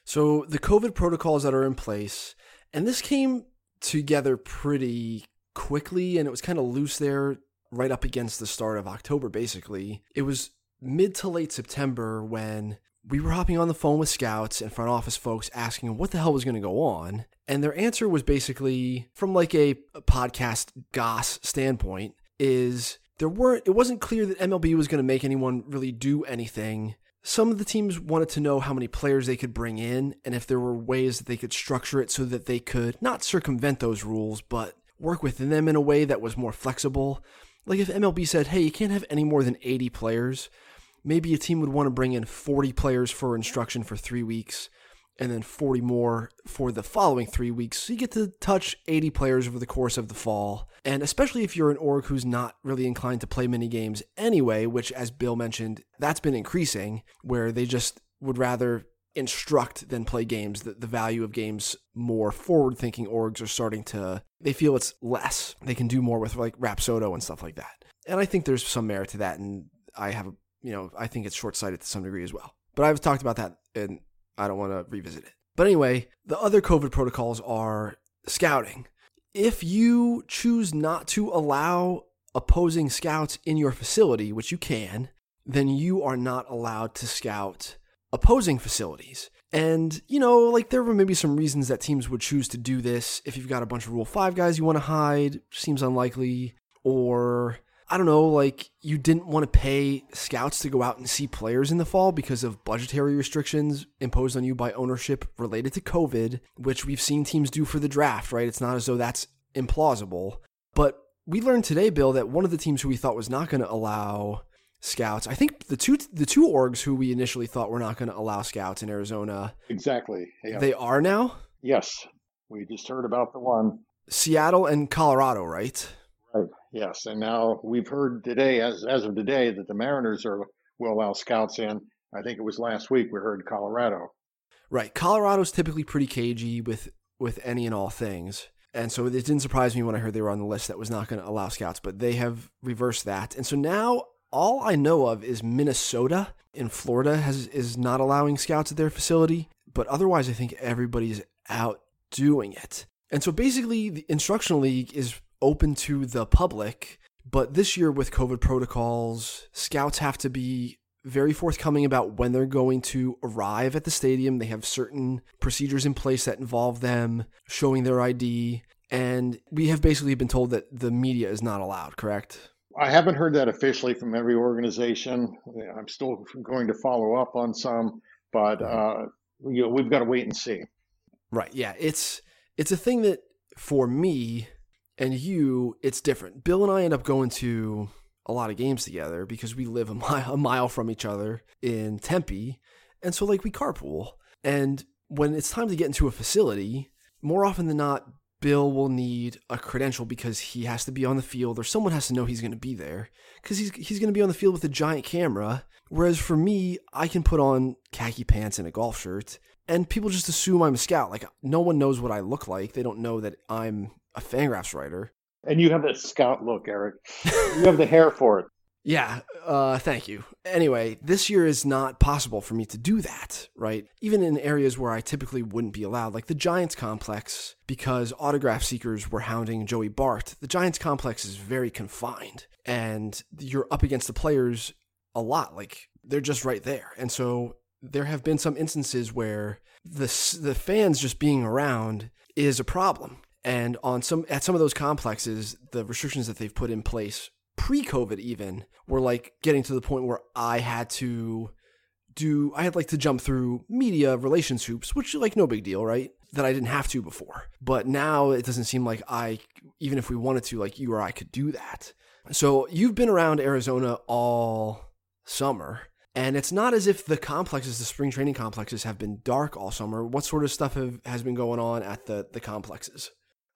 So the COVID protocols that are in place, and this came together pretty quickly and it was kind of loose there right up against the start of October, basically. It was mid to late September when we were hopping on the phone with scouts and front office folks asking what the hell was going to go on. And their answer was basically from like a, podcast goss standpoint is there weren't it wasn't clear that MLB was going to make anyone really do anything. Some of the teams wanted to know how many players they could bring in and if there were ways that they could structure it so that they could not circumvent those rules, but work within them in a way that was more flexible. Like if MLB said, "Hey, you can't have any more than 80 players." Maybe a team would want to bring in 40 players for instruction for three weeks and then 40 more for the following three weeks. So you get to touch 80 players over the course of the fall. And especially if you're an org who's not really inclined to play many games anyway, which, as Bill mentioned, that's been increasing, where they just would rather instruct than play games. The, the value of games, more forward thinking orgs are starting to, they feel it's less. They can do more with like Rapsodo and stuff like that. And I think there's some merit to that. And I have a you know, I think it's short sighted to some degree as well. But I've talked about that and I don't want to revisit it. But anyway, the other COVID protocols are scouting. If you choose not to allow opposing scouts in your facility, which you can, then you are not allowed to scout opposing facilities. And, you know, like there were maybe some reasons that teams would choose to do this. If you've got a bunch of Rule 5 guys you want to hide, seems unlikely. Or I don't know, like you didn't want to pay scouts to go out and see players in the fall because of budgetary restrictions imposed on you by ownership related to COVID, which we've seen teams do for the draft, right? It's not as though that's implausible. But we learned today, Bill, that one of the teams who we thought was not going to allow scouts, I think the two the two orgs who we initially thought were not going to allow scouts in Arizona. Exactly. Yeah. They are now? Yes. We just heard about the one. Seattle and Colorado, right? Right. Yes, and now we've heard today, as as of today, that the Mariners are will allow scouts in. I think it was last week we heard Colorado. Right, Colorado's typically pretty cagey with with any and all things, and so it didn't surprise me when I heard they were on the list that was not going to allow scouts, but they have reversed that, and so now all I know of is Minnesota in Florida has is not allowing scouts at their facility, but otherwise I think everybody's out doing it. And so basically, the instructional league is open to the public. But this year, with COVID protocols, scouts have to be very forthcoming about when they're going to arrive at the stadium. They have certain procedures in place that involve them showing their ID. And we have basically been told that the media is not allowed, correct? I haven't heard that officially from every organization. I'm still going to follow up on some, but uh, you know, we've got to wait and see. Right. Yeah. It's it's a thing that for me and you, it's different. Bill and I end up going to a lot of games together because we live a mile, a mile from each other in Tempe. And so, like, we carpool. And when it's time to get into a facility, more often than not, Bill will need a credential because he has to be on the field or someone has to know he's going to be there because he's, he's going to be on the field with a giant camera. Whereas for me, I can put on khaki pants and a golf shirt and people just assume I'm a scout. Like, no one knows what I look like. They don't know that I'm a Fangraphs writer. And you have that scout look, Eric. you have the hair for it. Yeah, uh, thank you. Anyway, this year is not possible for me to do that, right? Even in areas where I typically wouldn't be allowed, like the Giants complex, because autograph seekers were hounding Joey Bart. The Giants complex is very confined, and you're up against the players a lot. Like, they're just right there. And so there have been some instances where the, the fans just being around is a problem. And on some at some of those complexes, the restrictions that they've put in place pre-COVID even were like getting to the point where I had to do I had like to jump through media relations hoops, which like no big deal, right? That I didn't have to before. But now it doesn't seem like I even if we wanted to, like you or I could do that. So you've been around Arizona all summer. And it's not as if the complexes, the spring training complexes, have been dark all summer. What sort of stuff have, has been going on at the, the complexes?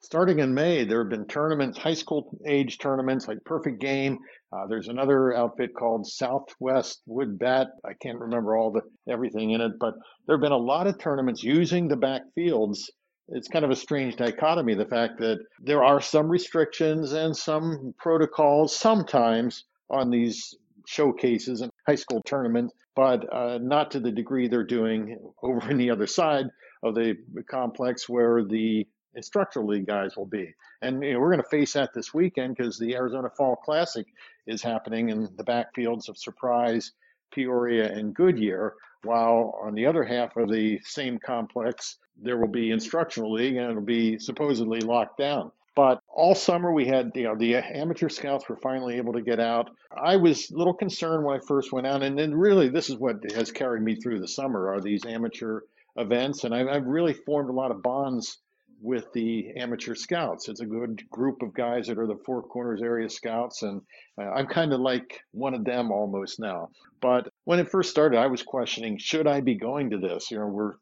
starting in May, there have been tournaments, high school age tournaments like Perfect Game. Uh, there's another outfit called Southwest Wood Bat. I can't remember all the everything in it, but there have been a lot of tournaments using the back fields. It's kind of a strange dichotomy, the fact that there are some restrictions and some protocols sometimes on these showcases and high school tournament, but uh, not to the degree they're doing over in the other side of the complex where the instructional league guys will be. And you know, we're going to face that this weekend because the Arizona Fall Classic is happening in the backfields of Surprise, Peoria, and Goodyear. While on the other half of the same complex, there will be instructional league and it'll be supposedly locked down. But all summer we had, you know, the amateur scouts were finally able to get out. I was a little concerned when I first went out, and then really this is what has carried me through the summer are these amateur events, and I've, I've really formed a lot of bonds with the amateur scouts. It's a good group of guys that are the Four Corners area scouts, and uh, I'm kind of like one of them almost now. But when it first started, I was questioning should I be going to this? You know, we're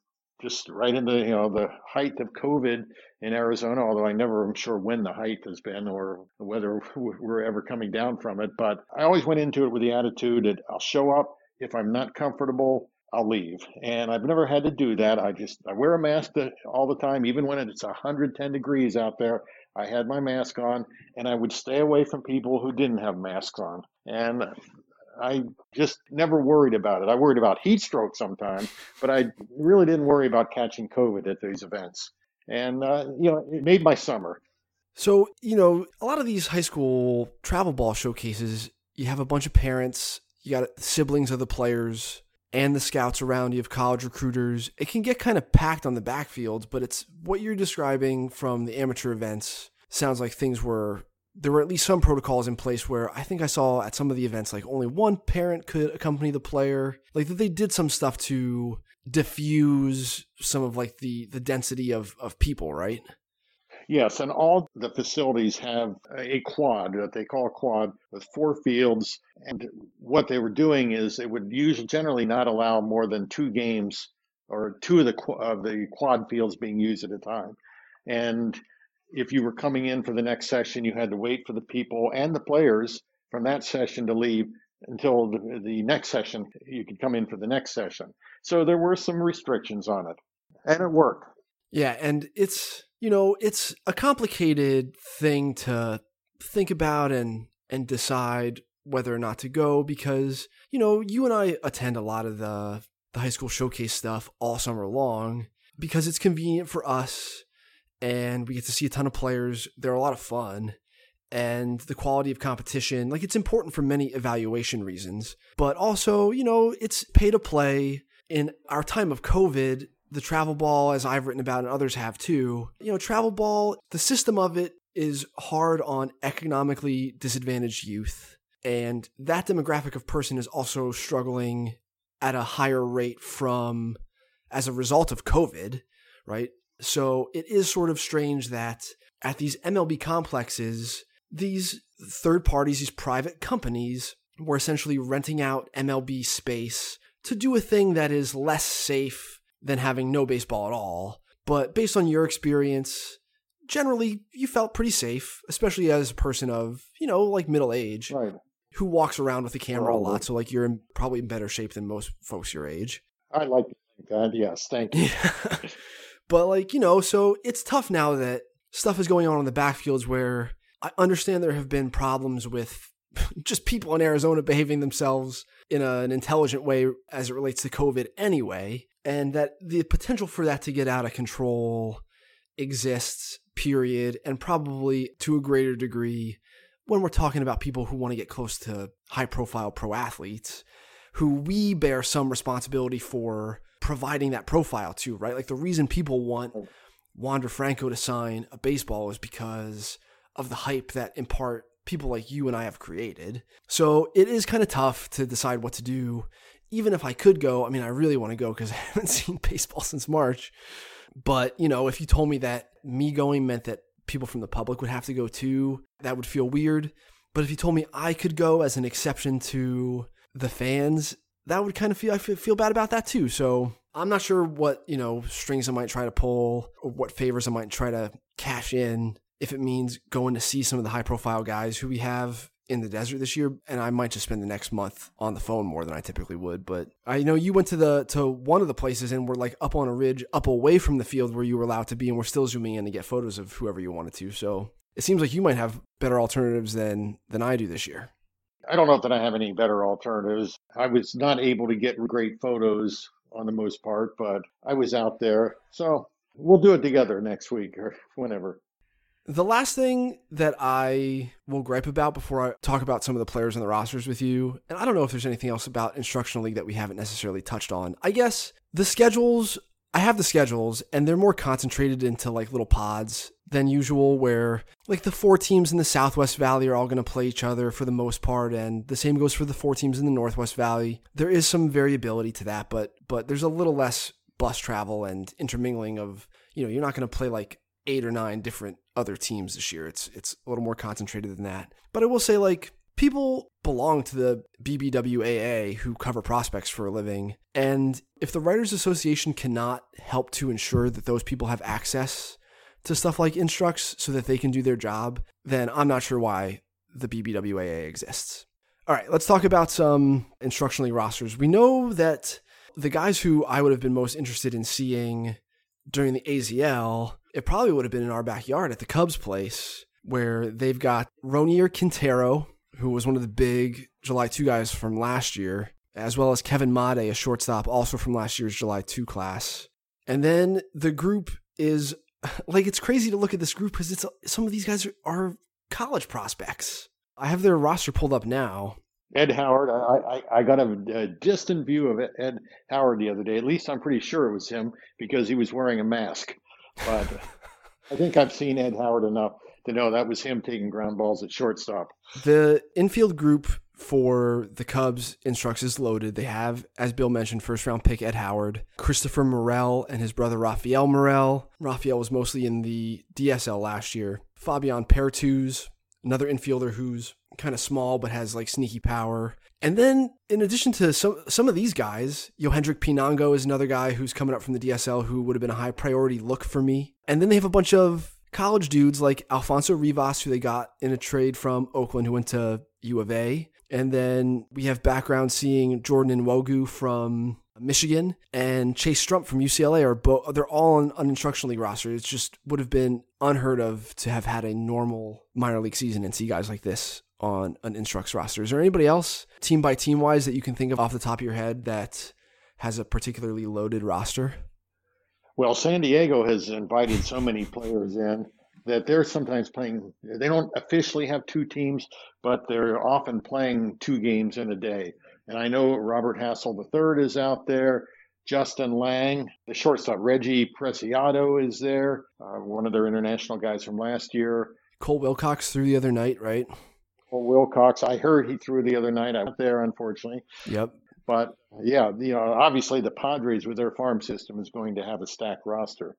just right in the you know the height of COVID in Arizona. Although I never am sure when the height has been or whether we're ever coming down from it. But I always went into it with the attitude that I'll show up if I'm not comfortable. I'll leave. And I've never had to do that. I just I wear a mask all the time, even when it's 110 degrees out there. I had my mask on, and I would stay away from people who didn't have masks on. And I just never worried about it. I worried about heat stroke sometimes, but I really didn't worry about catching COVID at these events. And uh, you know, it made my summer. So you know, a lot of these high school travel ball showcases, you have a bunch of parents, you got siblings of the players and the scouts around you have college recruiters. It can get kind of packed on the backfield, but it's what you're describing from the amateur events sounds like things were there were at least some protocols in place where I think I saw at some of the events like only one parent could accompany the player. Like that they did some stuff to diffuse some of like the the density of of people, right? Yes, and all the facilities have a quad that they call quad with four fields. And what they were doing is it would usually generally not allow more than two games or two of the of the quad fields being used at a time. And if you were coming in for the next session, you had to wait for the people and the players from that session to leave until the, the next session. You could come in for the next session. So there were some restrictions on it, and it worked. Yeah, and it's you know, it's a complicated thing to think about and and decide whether or not to go because, you know, you and I attend a lot of the the high school showcase stuff all summer long because it's convenient for us and we get to see a ton of players. They're a lot of fun and the quality of competition. Like it's important for many evaluation reasons, but also, you know, it's pay to play. In our time of COVID, the travel ball, as I've written about and others have too, you know, travel ball, the system of it is hard on economically disadvantaged youth. And that demographic of person is also struggling at a higher rate from as a result of COVID, right? So it is sort of strange that at these MLB complexes, these third parties, these private companies, were essentially renting out MLB space to do a thing that is less safe than having no baseball at all. But based on your experience, generally you felt pretty safe, especially as a person of, you know, like middle age Right. who walks around with a camera a lot. So like you're in, probably in better shape than most folks your age. I like to think that. Yes, thank you. but like, you know, so it's tough now that stuff is going on in the backfields where I understand there have been problems with just people in Arizona behaving themselves in a, an intelligent way as it relates to COVID anyway, and that the potential for that to get out of control exists, period, and probably to a greater degree when we're talking about people who want to get close to high profile pro athletes who we bear some responsibility for providing that profile to, right? Like the reason people want Wander Franco to sign a baseball is because of the hype that in part people like you and I have created. So it is kind of tough to decide what to do. Even if I could go, I mean, I really want to go because I haven't seen baseball since March. But, you know, if you told me that me going meant that people from the public would have to go too, that would feel weird. But if you told me I could go as an exception to the fans, that would kind of feel I feel feel bad about that too. So I'm not sure what you know strings I might try to pull or what favors I might try to cash in if it means going to see some of the high profile guys who we have in the desert this year and I might just spend the next month on the phone more than I typically would but I know you went to the to one of the places and were like up on a ridge up away from the field where you were allowed to be and we're still zooming in to get photos of whoever you wanted to so it seems like you might have better alternatives than than I do this year I don't know that I have any better alternatives. I was not able to get great photos on the most part, but I was out there. So we'll do it together next week or whenever. The last thing that I will gripe about before I talk about some of the players and the rosters with you, and I don't know if there's anything else about instructional league that we haven't necessarily touched on. I guess the schedules, I have the schedules, and they're more concentrated into like little pods than usual, where like the four teams in the Southwest Valley are all going to play each other for the most part, and the same goes for the four teams in the Northwest Valley. There is some variability to that, but but there's a little less bus travel and intermingling of you know you're not going to play like eight or nine different other teams this year. It's it's a little more concentrated than that. But I will say like people belong to the BBWAA who cover prospects for a living, and if the Writers Association cannot help to ensure that those people have access to stuff like Instructs so that they can do their job, then I'm not sure why the BBWAA exists. All right, let's talk about some instructionally rosters. We know that the guys who I would have been most interested in seeing during the AZL, it probably would have been in our backyard at the Cubs place, where they've got Ronier Quintero, who was one of the big July 2 guys from last year, as well as Kevin Made, a shortstop, also from last year's July 2 class. And then the group is like it's crazy to look at this group because it's some of these guys are, are college prospects. I have their roster pulled up now. Ed Howard, I, I, I got a, a distant view of Ed Howard the other day. At least I'm pretty sure it was him because he was wearing a mask. But I think I've seen Ed Howard enough to know that was him taking ground balls at shortstop. The infield group for the Cubs instructs is loaded. They have, as Bill mentioned, first round pick Ed Howard, Christopher Morel, and his brother Rafael Morel. Rafael was mostly in the DSL last year. Fabian Pertuz, another infielder who's kind of small but has like sneaky power. And then, in addition to some some of these guys, Yohendrick Pinango is another guy who's coming up from the DSL who would have been a high priority look for me. And then they have a bunch of college dudes like Alfonso Rivas, who they got in a trade from Oakland, who went to U of A. And then we have background seeing Jordan Nwogu from Michigan and Chase Strump from UCLA are both they're all on an instructional league roster. It just would have been unheard of to have had a normal minor league season and see guys like this on an instructs roster. Is there anybody else team by team wise that you can think of off the top of your head that has a particularly loaded roster? Well, San Diego has invited so many players in that they're sometimes playing. They don't officially have two teams, but they're often playing two games in a day. And I know Robert Hassell III is out there. Justin Lang, the shortstop Reggie Preciado is there, uh, one of their international guys from last year. Cole Wilcox threw the other night, right? Wilcox, I heard he threw the other night. I went there, unfortunately. Yep. But yeah, you know, obviously the Padres with their farm system is going to have a stacked roster.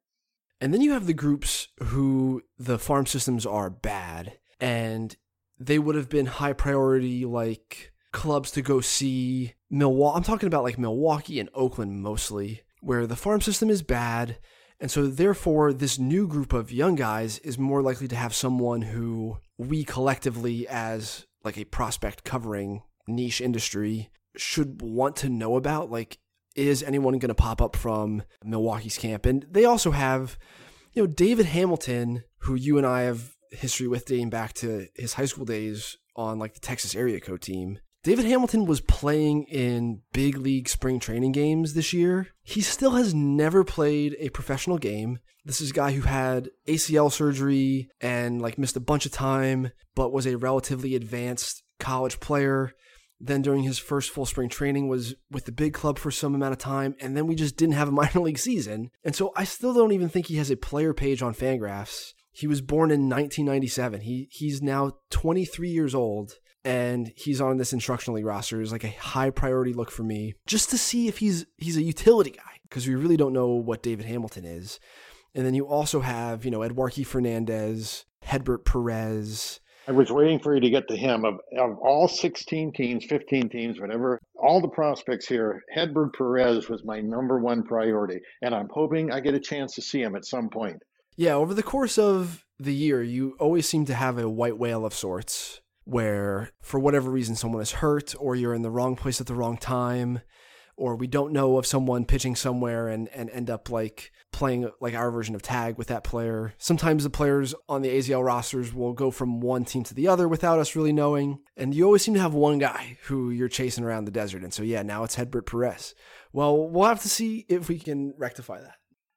And then you have the groups who the farm systems are bad and they would have been high priority like clubs to go see Milwaukee. I'm talking about like Milwaukee and Oakland mostly, where the farm system is bad. And so, therefore, this new group of young guys is more likely to have someone who we collectively, as like a prospect covering niche industry, should want to know about. Like, is anyone going to pop up from Milwaukee's camp? And they also have, you know, David Hamilton, who you and I have history with dating back to his high school days on like the Texas area code team. David Hamilton was playing in big league spring training games this year. He still has never played a professional game. This is a guy who had ACL surgery and like missed a bunch of time, but was a relatively advanced college player. Then during his first full spring training was with the big club for some amount of time, and then we just didn't have a minor league season. And so I still don't even think he has a player page on Fangraphs. He was born in 1997. He he's now 23 years old and he's on this instructional league roster is like a high priority look for me just to see if he's he's a utility guy because we really don't know what David Hamilton is. And then you also have, you know, Eduarqui Fernandez, Hedbert Perez. I was waiting for you to get to him. Of, of all 16 teams, 15 teams, whatever, all the prospects here, Hedbert Perez was my number one priority. And I'm hoping I get a chance to see him at some point. Yeah, over the course of the year, you always seem to have a white whale of sorts where for whatever reason someone is hurt or you're in the wrong place at the wrong time or we don't know of someone pitching somewhere and, and end up like playing like our version of tag with that player. Sometimes the players on the AZL rosters will go from one team to the other without us really knowing. And you always seem to have one guy who you're chasing around the desert. And so, yeah, now it's Hedbert Perez. Well, we'll have to see if we can rectify that.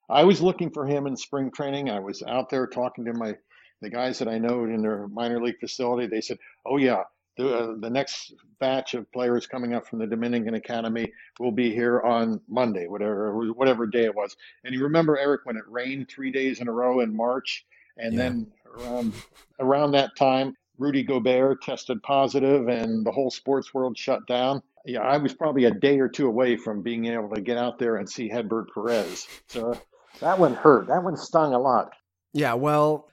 I was looking for him in spring training. I was out there talking to my the guys that I know in their minor league facility, they said, "Oh yeah, the uh, the next batch of players coming up from the Dominican Academy will be here on Monday, whatever whatever day it was." And you remember Eric when it rained three days in a row in March, and yeah. then around around that time, Rudy Gobert tested positive, and the whole sports world shut down. Yeah, I was probably a day or two away from being able to get out there and see Hedbert Perez. So that one hurt. That one stung a lot. Yeah, well,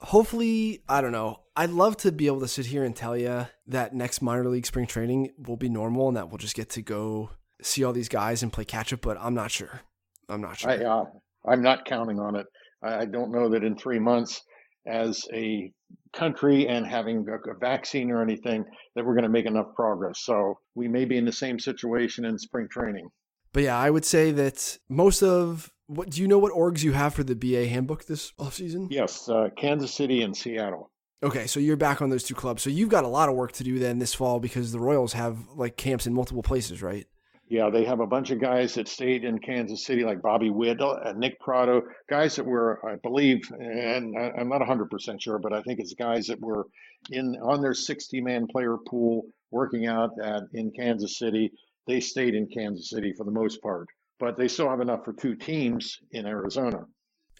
hopefully, I don't know. I'd love to be able to sit here and tell you that next minor league spring training will be normal and that we'll just get to go see all these guys and play catch up, but I'm not sure. I'm not sure. I, uh, I'm not counting on it. I, don't know that in three months, as a country and having a, a vaccine or anything, that we're going to make enough progress. So we may be in the same situation in spring training. But yeah, I would say that most of what do you know what orgs you have for the BA handbook this offseason? Yes, uh, Kansas City and Seattle. Okay, so you're back on those two clubs. So you've got a lot of work to do then this fall because the Royals have like camps in multiple places, right? Yeah, they have a bunch of guys that stayed in Kansas City, like Bobby Witt, and Nick Pratto, guys that were, I believe, and I'm not 100% sure, but I think it's guys that were in on their 60 man player pool working out at in Kansas City. They stayed in Kansas City for the most part but they still have enough for two teams in Arizona.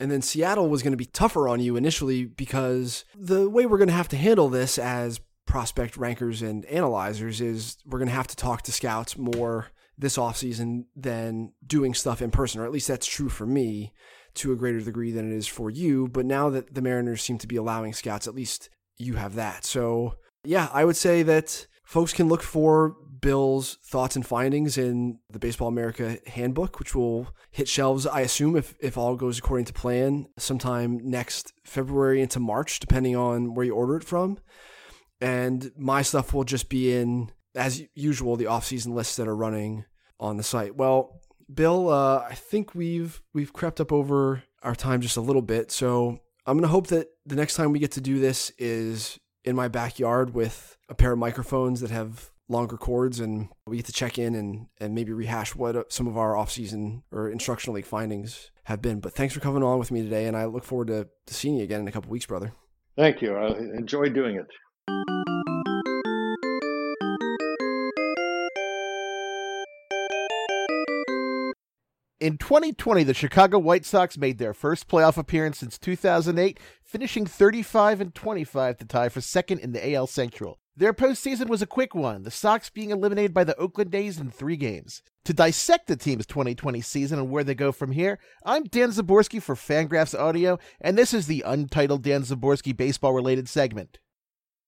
And then Seattle was going to be tougher on you initially because the way we're going to have to handle this as prospect rankers and analyzers is we're going to have to talk to scouts more this offseason than doing stuff in person, or at least that's true for me to a greater degree than it is for you. But now that the Mariners seem to be allowing scouts, at least you have that. So, yeah, I would say that folks can look for Bill's thoughts and findings in the Baseball America handbook, which will hit shelves, I assume, if, if all goes according to plan, sometime next February into March, depending on where you order it from. And my stuff will just be in, as usual, the off-season lists that are running on the site. Well, Bill, uh, I think we've we've crept up over our time just a little bit, so I'm gonna hope that the next time we get to do this is in my backyard with a pair of microphones that have longer cords and we get to check in and, and maybe rehash what uh, some of our off-season or instructional league findings have been. But thanks for coming on with me today, and I look forward to, to seeing you again in a couple weeks, brother. Thank you. I enjoyed doing it. In 2020, the Chicago White Sox made their first playoff appearance since 2008, finishing 35 and 25 to tie for second in the AL Central. Their postseason was a quick one, the Sox being eliminated by the Oakland A's in three games. To dissect the team's 2020 season and where they go from here, I'm Dan Szymborski for Fangraphs Audio, and this is the untitled Dan Szymborski baseball related segment.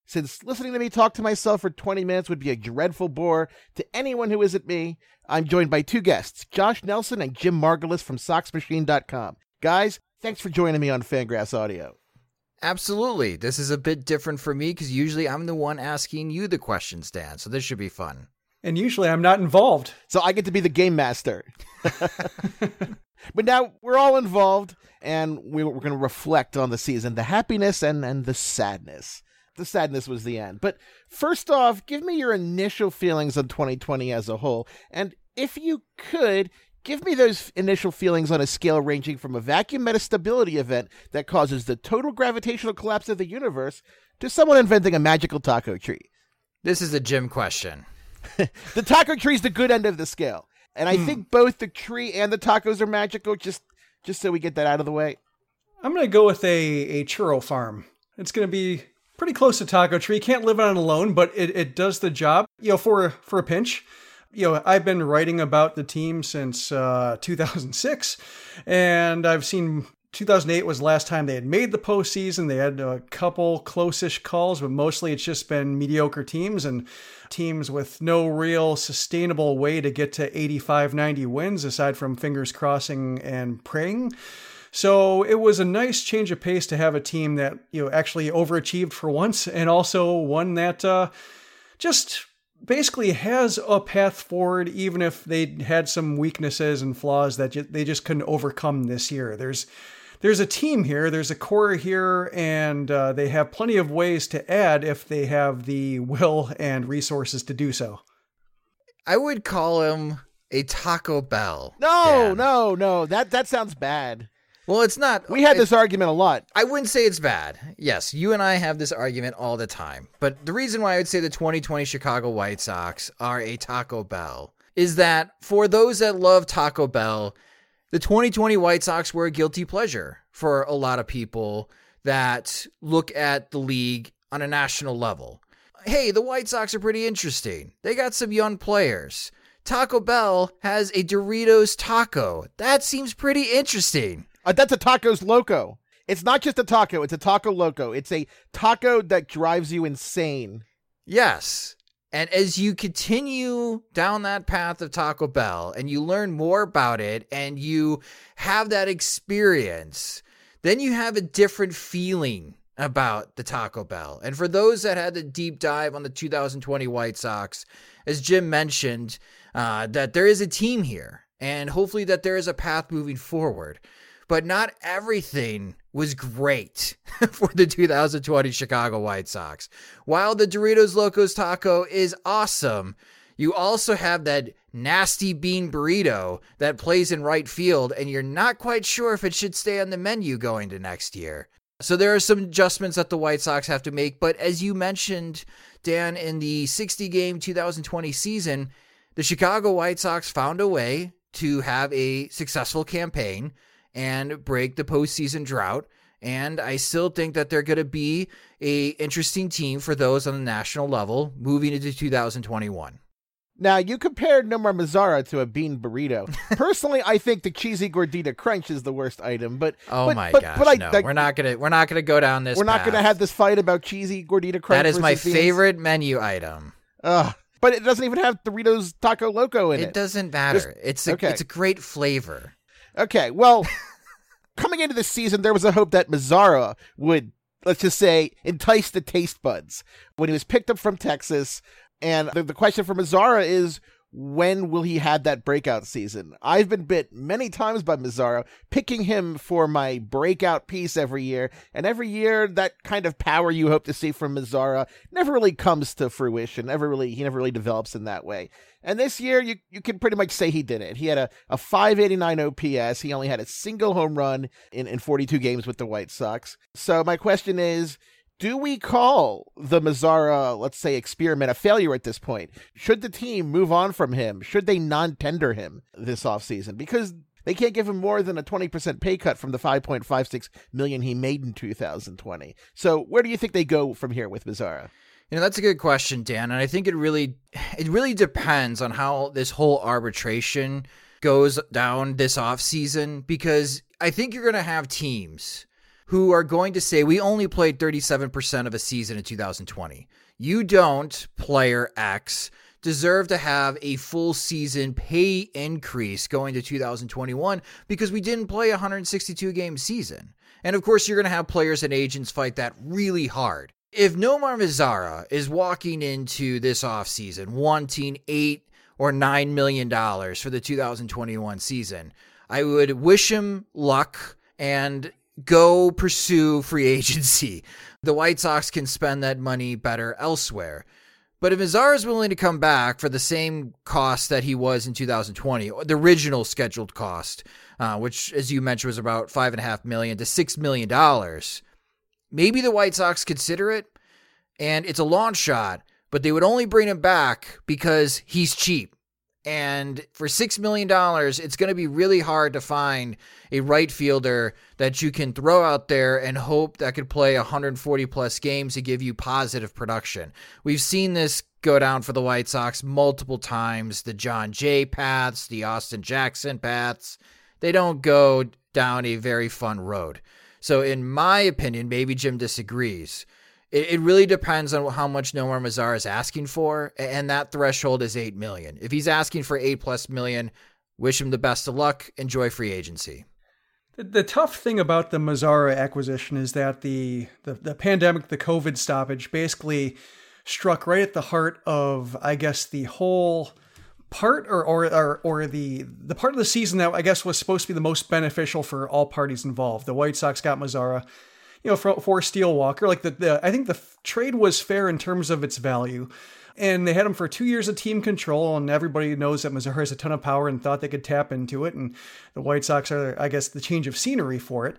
Since listening to me talk to myself for 20 minutes would be a dreadful bore to anyone who isn't me, I'm joined by two guests, Josh Nelson and Jim Margalus from SoxMachine.com. Guys, thanks for joining me on Fangraphs Audio. Absolutely. This is a bit different for me because usually I'm the one asking you the questions, Dan. So this should be fun. And usually I'm not involved. So I get to be the game master. but now we're all involved and we're going to reflect on the season, the happiness and, and the sadness. The sadness was the end. But first off, give me your initial feelings on 2020 as a whole. And if you could, Give me those initial feelings on a scale ranging from a vacuum metastability event that causes the total gravitational collapse of the universe to someone inventing a magical taco tree. This is a Jim question. the taco tree is the good end of the scale. And I hmm. think both the tree and the tacos are magical, just just so we get that out of the way. I'm gonna go with a, a churro farm. It's gonna be pretty close to taco tree. Can't live on it alone, but it, it does the job, you know, for for a pinch you know, I've been writing about the team since uh, 2006, and I've seen 2008 was the last time they had made the postseason. They had a couple close-ish calls, but mostly it's just been mediocre teams and teams with no real sustainable way to get to 85, 90 wins aside from fingers crossing and praying. So it was a nice change of pace to have a team that you know actually overachieved for once, and also one that uh, just basically has a path forward, even if they had some weaknesses and flaws that they just couldn't overcome this year. There's there's a team here, there's a core here, and uh, they have plenty of ways to add if they have the will and resources to do so. I would call him a Taco Bell. No, Dan. no, no. That that sounds bad. Well, it's not. We had this argument a lot. I wouldn't say it's bad. Yes, you and I have this argument all the time. But the reason why I would say the 2020 Chicago White Sox are a Taco Bell is that for those that love Taco Bell, the 2020 White Sox were a guilty pleasure for a lot of people that look at the league on a national level. Hey, the White Sox are pretty interesting. They got some young players. Taco Bell has a Doritos taco. That seems pretty interesting. Uh, that's a tacos loco. It's not just a taco, it's a taco loco. It's a taco that drives you insane. Yes. And as you continue down that path of Taco Bell and you learn more about it and you have that experience, then you have a different feeling about the Taco Bell. And for those that had the deep dive on the 2020 White Sox, as Jim mentioned, uh, that there is a team here and hopefully that there is a path moving forward but not everything was great for the 2020 Chicago White Sox. While the Doritos Locos Taco is awesome, you also have that nasty bean burrito that plays in right field, and you're not quite sure if it should stay on the menu going to next year. So there are some adjustments that the White Sox have to make, but as you mentioned, Dan, in the 60 game 2020 season, the Chicago White Sox found a way to have a successful campaign and break the postseason drought. And I still think that they're going to be a interesting team for those on the national level moving into 2021. Now you compared Nomar Mazara to a bean burrito. Personally, I think the cheesy gordita crunch is the worst item. But oh but, my but, gosh, but I, no, we're not gonna we're not gonna go down this. We're not gonna have this fight about cheesy gordita crunch. That is my beans. favorite menu item. Ugh. But it doesn't even have Doritos Taco Loco in it. It doesn't matter. it's a, okay. it's a great flavor. Okay, well, coming into the season, there was a hope that Mazara would, let's just say, entice the taste buds when he was picked up from Texas. And the, the question for Mazara is when will he have that breakout season? I've been bit many times by Mazara, picking him for my breakout piece every year, and every year that kind of power you hope to see from Mazara never really comes to fruition. Never really, he never really develops in that way. And this year, you, you can pretty much say he did it. He had a, a 589 OPS. He only had a single home run in, in 42 games with the White Sox. So my question is, do we call the Mazara, let's say, experiment a failure at this point? Should the team move on from him? Should they non tender him this offseason? Because they can't give him more than a 20% pay cut from the 5.56 million he made in 2020. So where do you think they go from here with Mazara? You know, that's a good question, Dan, and I think it really it really depends on how this whole arbitration goes down this off season because I think you're going to have teams who are going to say we only played 37% of a season in 2020. You don't, player X, deserve to have a full season pay increase going to 2021 because we didn't play a 162 game season. And of course, you're going to have players and agents fight that really hard. If Nomar Mazara is walking into this offseason wanting eight or nine million dollars for the 2021 season, I would wish him luck and go pursue free agency. The White Sox can spend that money better elsewhere. But if Mazara is willing to come back for the same cost that he was in 2020, the original scheduled cost, uh, which, as you mentioned, was about five and a half million to six million dollars, maybe the White Sox consider it, and it's a long shot. But they would only bring him back because he's cheap. And for $6 million, it's going to be really hard to find a right fielder that you can throw out there and hope that could play 140 plus games to give you positive production. We've seen this go down for the White Sox multiple times the Jon Jay paths, the Austin Jackson paths. They don't go down a very fun road. So, in my opinion, maybe Jim disagrees it, really depends on how much Nomar Mazara is asking for, and that threshold is eight million. If he's asking for eight plus million, wish him the best of luck. Enjoy free agency. The, the tough thing about the Mazara acquisition is that the, the the pandemic, the COVID stoppage, basically struck right at the heart of, I guess, the whole part or, or or or, the the part of the season that I guess was supposed to be the most beneficial for all parties involved. The White Sox got Mazara you know, for, for Steele Walker. Like the, the, I think the trade was fair in terms of its value. And they had him for two years of team control, and everybody knows that Mazara has a ton of power and thought they could tap into it. And the White Sox are, I guess, the change of scenery for it.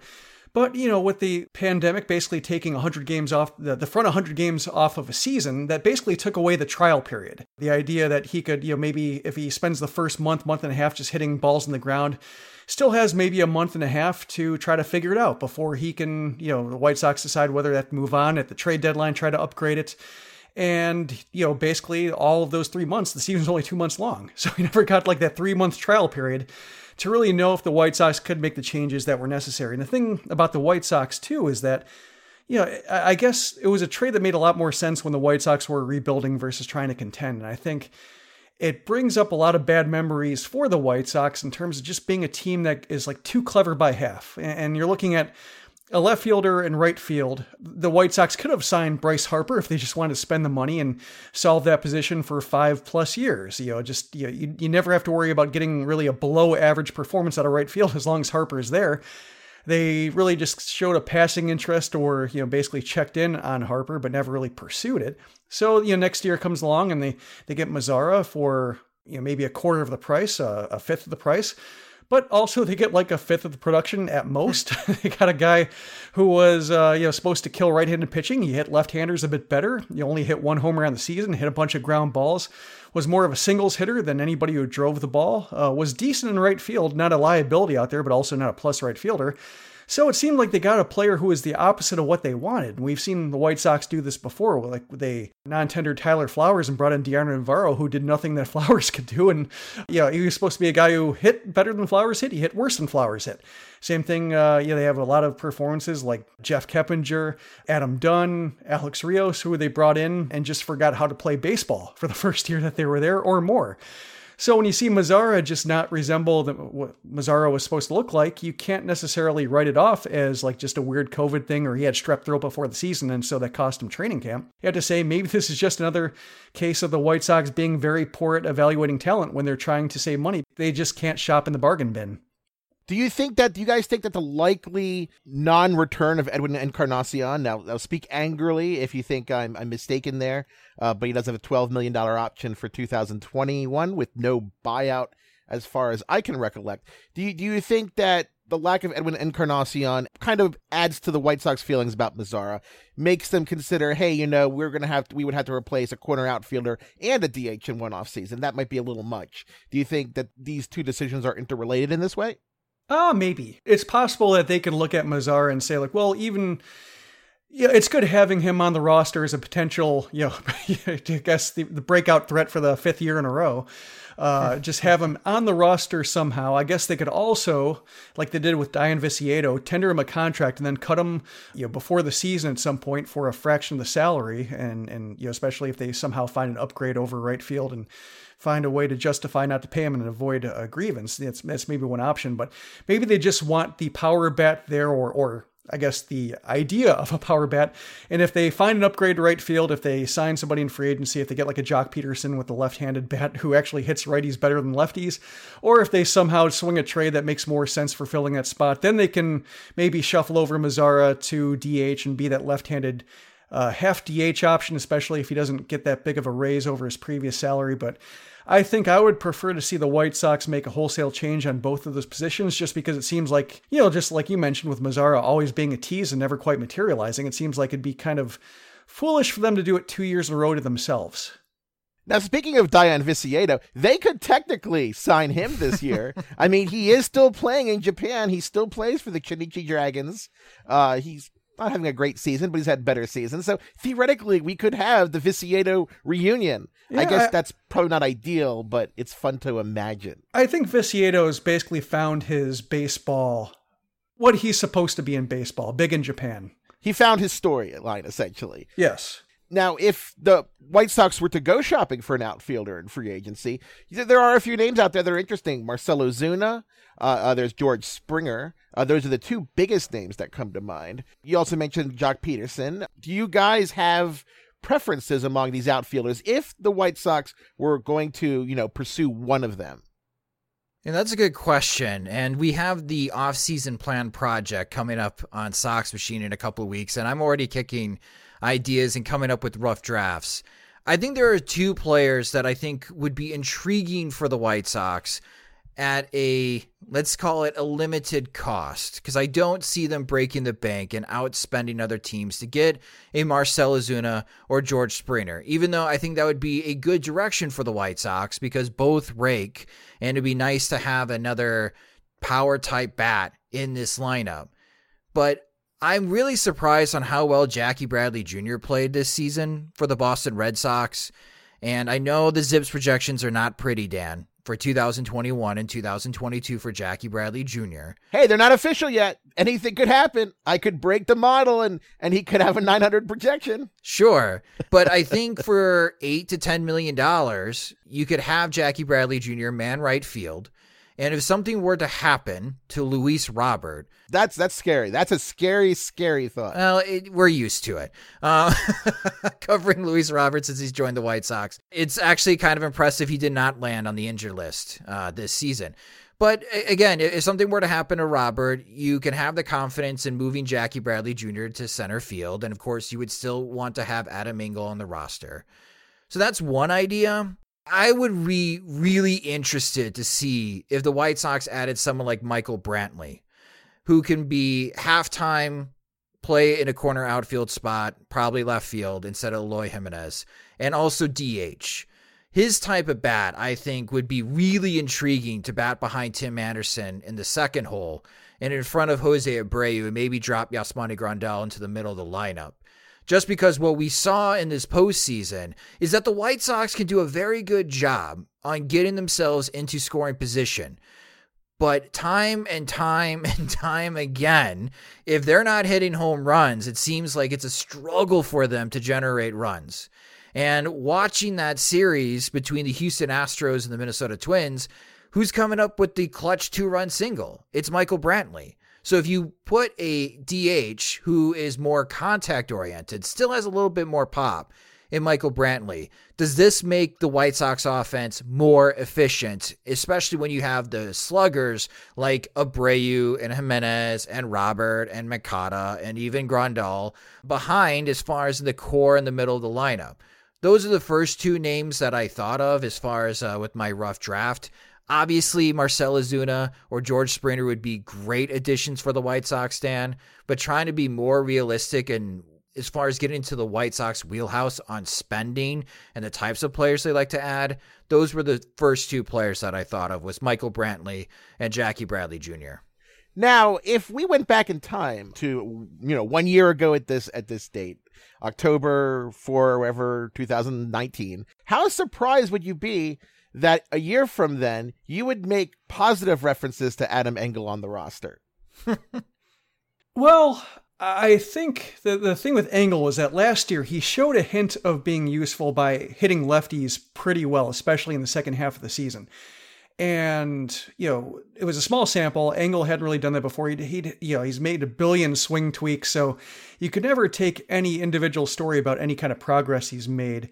But, you know, with the pandemic basically taking 100 games off, the, the front 100 games off of a season, that basically took away the trial period. The idea that he could, you know, maybe if he spends the first month, month and a half just hitting balls in the ground, still has maybe a month and a half to try to figure it out before he can, you know, the White Sox decide whether they have to move on at the trade deadline, try to upgrade it. And, you know, basically all of those three months, the season's only two months long. So he never got like that three month trial period to really know if the White Sox could make the changes that were necessary. And the thing about the White Sox, too, is that, you know, I guess it was a trade that made a lot more sense when the White Sox were rebuilding versus trying to contend. And I think it brings up a lot of bad memories for the White Sox in terms of just being a team that is like too clever by half. And you're looking at a left fielder and right field. The White Sox could have signed Bryce Harper if they just wanted to spend the money and solve that position for five plus years. You know, just you, know, you, you never have to worry about getting really a below average performance out of right field as long as Harper is there. They really just showed a passing interest or, you know, basically checked in on Harper, but never really pursued it. So, you know, next year comes along and they, they get Mazara for, you know, maybe a quarter of the price, uh, a fifth of the price but also they get like a fifth of the production at most. they got a guy who was uh, you know supposed to kill right-handed pitching. He hit left-handers a bit better. He only hit one home around the season, hit a bunch of ground balls. Was more of a singles hitter than anybody who drove the ball. Uh, was decent in right field, not a liability out there, but also not a plus right fielder. So it seemed like they got a player who was the opposite of what they wanted. And We've seen the White Sox do this before. Like they non-tendered Tyler Flowers and brought in Dioner Navarro, who did nothing that Flowers could do. And yeah, he was supposed to be a guy who hit better than Flowers hit. He hit worse than Flowers hit. Same thing. Uh, yeah, they have a lot of performances like Jeff Keppinger, Adam Dunn, Alex Rios, who they brought in and just forgot how to play baseball for the first year that they were there or more. So when you see Mazara just not resemble the, what Mazara was supposed to look like, you can't necessarily write it off as like just a weird COVID thing or he had strep throat before the season and so that cost him training camp. You have to say maybe this is just another case of the White Sox being very poor at evaluating talent when they're trying to save money. They just can't shop in the bargain bin. Do you think that? Do you guys think that the likely non-return of Edwin Encarnacion? Now, now speak angrily if you think I'm, I'm mistaken there. Uh, but he does have a twelve million dollar option for 2021 with no buyout, as far as I can recollect. Do you do you think that the lack of Edwin Encarnacion kind of adds to the White Sox feelings about Mazara, makes them consider, hey, you know, we're gonna have to, we would have to replace a corner outfielder and a DH in one off season. That might be a little much. Do you think that these two decisions are interrelated in this way? Ah, uh, maybe. It's possible that they could look at Mazara and say, like, well, even yeah, it's good having him on the roster as a potential, you know, I guess the, the breakout threat for the fifth year in a row. Uh, just have him on the roster somehow. I guess they could also, like they did with Dayan Viciedo, tender him a contract and then cut him, you know, before the season at some point for a fraction of the salary, and and you know, especially if they somehow find an upgrade over right field and find a way to justify not to pay him and avoid a grievance. That's, that's maybe one option, but maybe they just want the power bat there or or I guess, the idea of a power bat. And if they find an upgrade to right field, if they sign somebody in free agency, if they get like a Joc Pederson with the left handed bat who actually hits righties better than lefties, or if they somehow swing a trade that makes more sense for filling that spot, then they can maybe shuffle over Mazara to DH and be that left handed uh, half DH option, especially if he doesn't get that big of a raise over his previous salary. But I think I would prefer to see the White Sox make a wholesale change on both of those positions just because it seems like, you know, just like you mentioned with Mazara always being a tease and never quite materializing, it seems like it'd be kind of foolish for them to do it two years in a row to themselves. Now, speaking of Dayan Viciedo, they could technically sign him this year. I mean, he is still playing in Japan. He still plays for the Chunichi Dragons. Uh, he's not having a great season, but he's had better seasons. So theoretically, we could have the Viciedo reunion. Yeah, I guess I, that's probably not ideal, but it's fun to imagine. I think Viciedo has basically found his baseball, what he's supposed to be in baseball, big in Japan. He found his storyline, essentially. Yes. Now, if the White Sox were to go shopping for an outfielder in free agency, there are a few names out there that are interesting. Marcell Ozuna, uh, uh, there's George Springer. Uh, those are the two biggest names that come to mind. You also mentioned Joc Pederson. Do you guys have preferences among these outfielders if the White Sox were going to, you know, pursue one of them? And that's a good question. And we have the off-season plan project coming up on Sox Machine in a couple of weeks, and I'm already kicking ideas and coming up with rough drafts. I think there are two players that I think would be intriguing for the White Sox at a let's call it a limited cost because I don't see them breaking the bank and outspending other teams to get a Marcell Ozuna or George Springer. Even though I think that would be a good direction for the White Sox because both rake and it'd be nice to have another power type bat in this lineup. But I'm really surprised on how well Jackie Bradley Jr. played this season for the Boston Red Sox. And I know the ZiPS projections are not pretty, Dan, for 2021 and 2022 for Jackie Bradley Jr. Hey, they're not official yet. Anything could happen. I could break the model and and he could have a 900 projection. Sure, but I think for 8 to 10 million dollars, you could have Jackie Bradley Jr. man right field. And if something were to happen to Luis Robert, that's that's scary. That's a scary, scary thought. Well, it, we're used to it. Uh, covering Luis Robert since he's joined the White Sox, it's actually kind of impressive he did not land on the injured list uh, this season. But again, if something were to happen to Robert, you can have the confidence in moving Jackie Bradley Jr. to center field, and of course, you would still want to have Adam Engel on the roster. So that's one idea. I would be really interested to see if the White Sox added someone like Michael Brantley, who can be halftime play in a corner outfield spot, probably left field instead of Eloy Jimenez, and also DH. His type of bat, I think, would be really intriguing to bat behind Tim Anderson in the second hole and in front of Jose Abreu and maybe drop Yasmani Grandal into the middle of the lineup just because what we saw in this postseason is that the White Sox can do a very good job on getting themselves into scoring position. But time and time and time again, if they're not hitting home runs, it seems like it's a struggle for them to generate runs. And watching that series between the Houston Astros and the Minnesota Twins, who's coming up with the clutch two run single? It's Michael Brantley. So if you put a DH who is more contact oriented, still has a little bit more pop in Michael Brantley, does this make the White Sox offense more efficient, especially when you have the sluggers like Abreu and Jimenez and Robert and Moncada and even Grandal behind as far as the core in the middle of the lineup? Those are the first two names that I thought of as far as uh, with my rough draft. Obviously, Marcell Ozuna or George Springer would be great additions for the White Sox, Dan, but trying to be more realistic and as far as getting into the White Sox wheelhouse on spending and the types of players they like to add, those were the first two players that I thought of was Michael Brantley and Jackie Bradley Jr. Now, if we went back in time to you know one year ago at this at this date, October for whatever 2019, how surprised would you be that a year from then you would make positive references to Adam Engel on the roster? Well, I think the the thing with Engel was that last year he showed a hint of being useful by hitting lefties pretty well, especially in the second half of the season. And you know, it was a small sample. Engel hadn't really done that before. He'd, he'd you know he's made a billion swing tweaks, so you could never take any individual story about any kind of progress he's made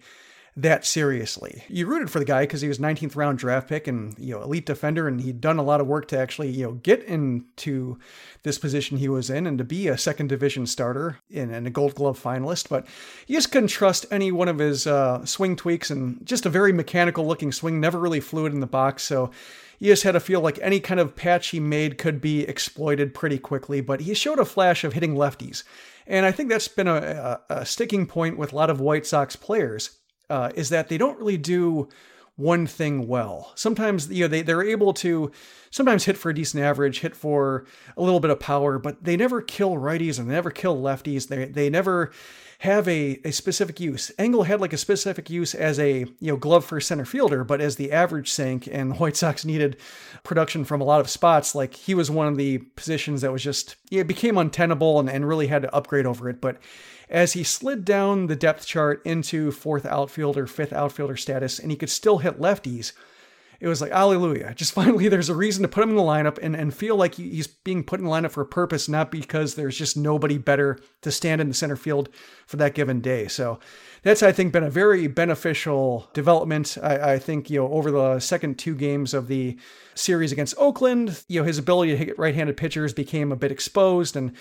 that seriously. You rooted for the guy because he was 19th round draft pick and you know elite defender, and he'd done a lot of work to actually you know get into this position he was in and to be a second division starter and, a Gold Glove finalist. But you just couldn't trust any one of his uh, swing tweaks, and just a very mechanical looking swing, never really fluid in the box. So you just had to feel like any kind of patch he made could be exploited pretty quickly. But he showed a flash of hitting lefties. And I think that's been a, a, a sticking point with a lot of White Sox players uh, is that they don't really do one thing well. Sometimes you know they they're able to sometimes hit for a decent average, hit for a little bit of power, but they never kill righties and they never kill lefties. They they never have a, a specific use. Engel had like a specific use as a you know glove for center fielder, but as the average sank and the White Sox needed production from a lot of spots, like he was one of the positions that was just it became untenable and, and really had to upgrade over it. But as he slid down the depth chart into fourth outfielder, fifth outfielder status, and he could still hit lefties, it was like, hallelujah. Just finally, there's a reason to put him in the lineup and, and feel like he's being put in the lineup for a purpose, not because there's just nobody better to stand in the center field for that given day. So that's, I think, been a very beneficial development. I, I think, you know, over the second two games of the series against Oakland, you know, his ability to hit right handed pitchers became a bit exposed and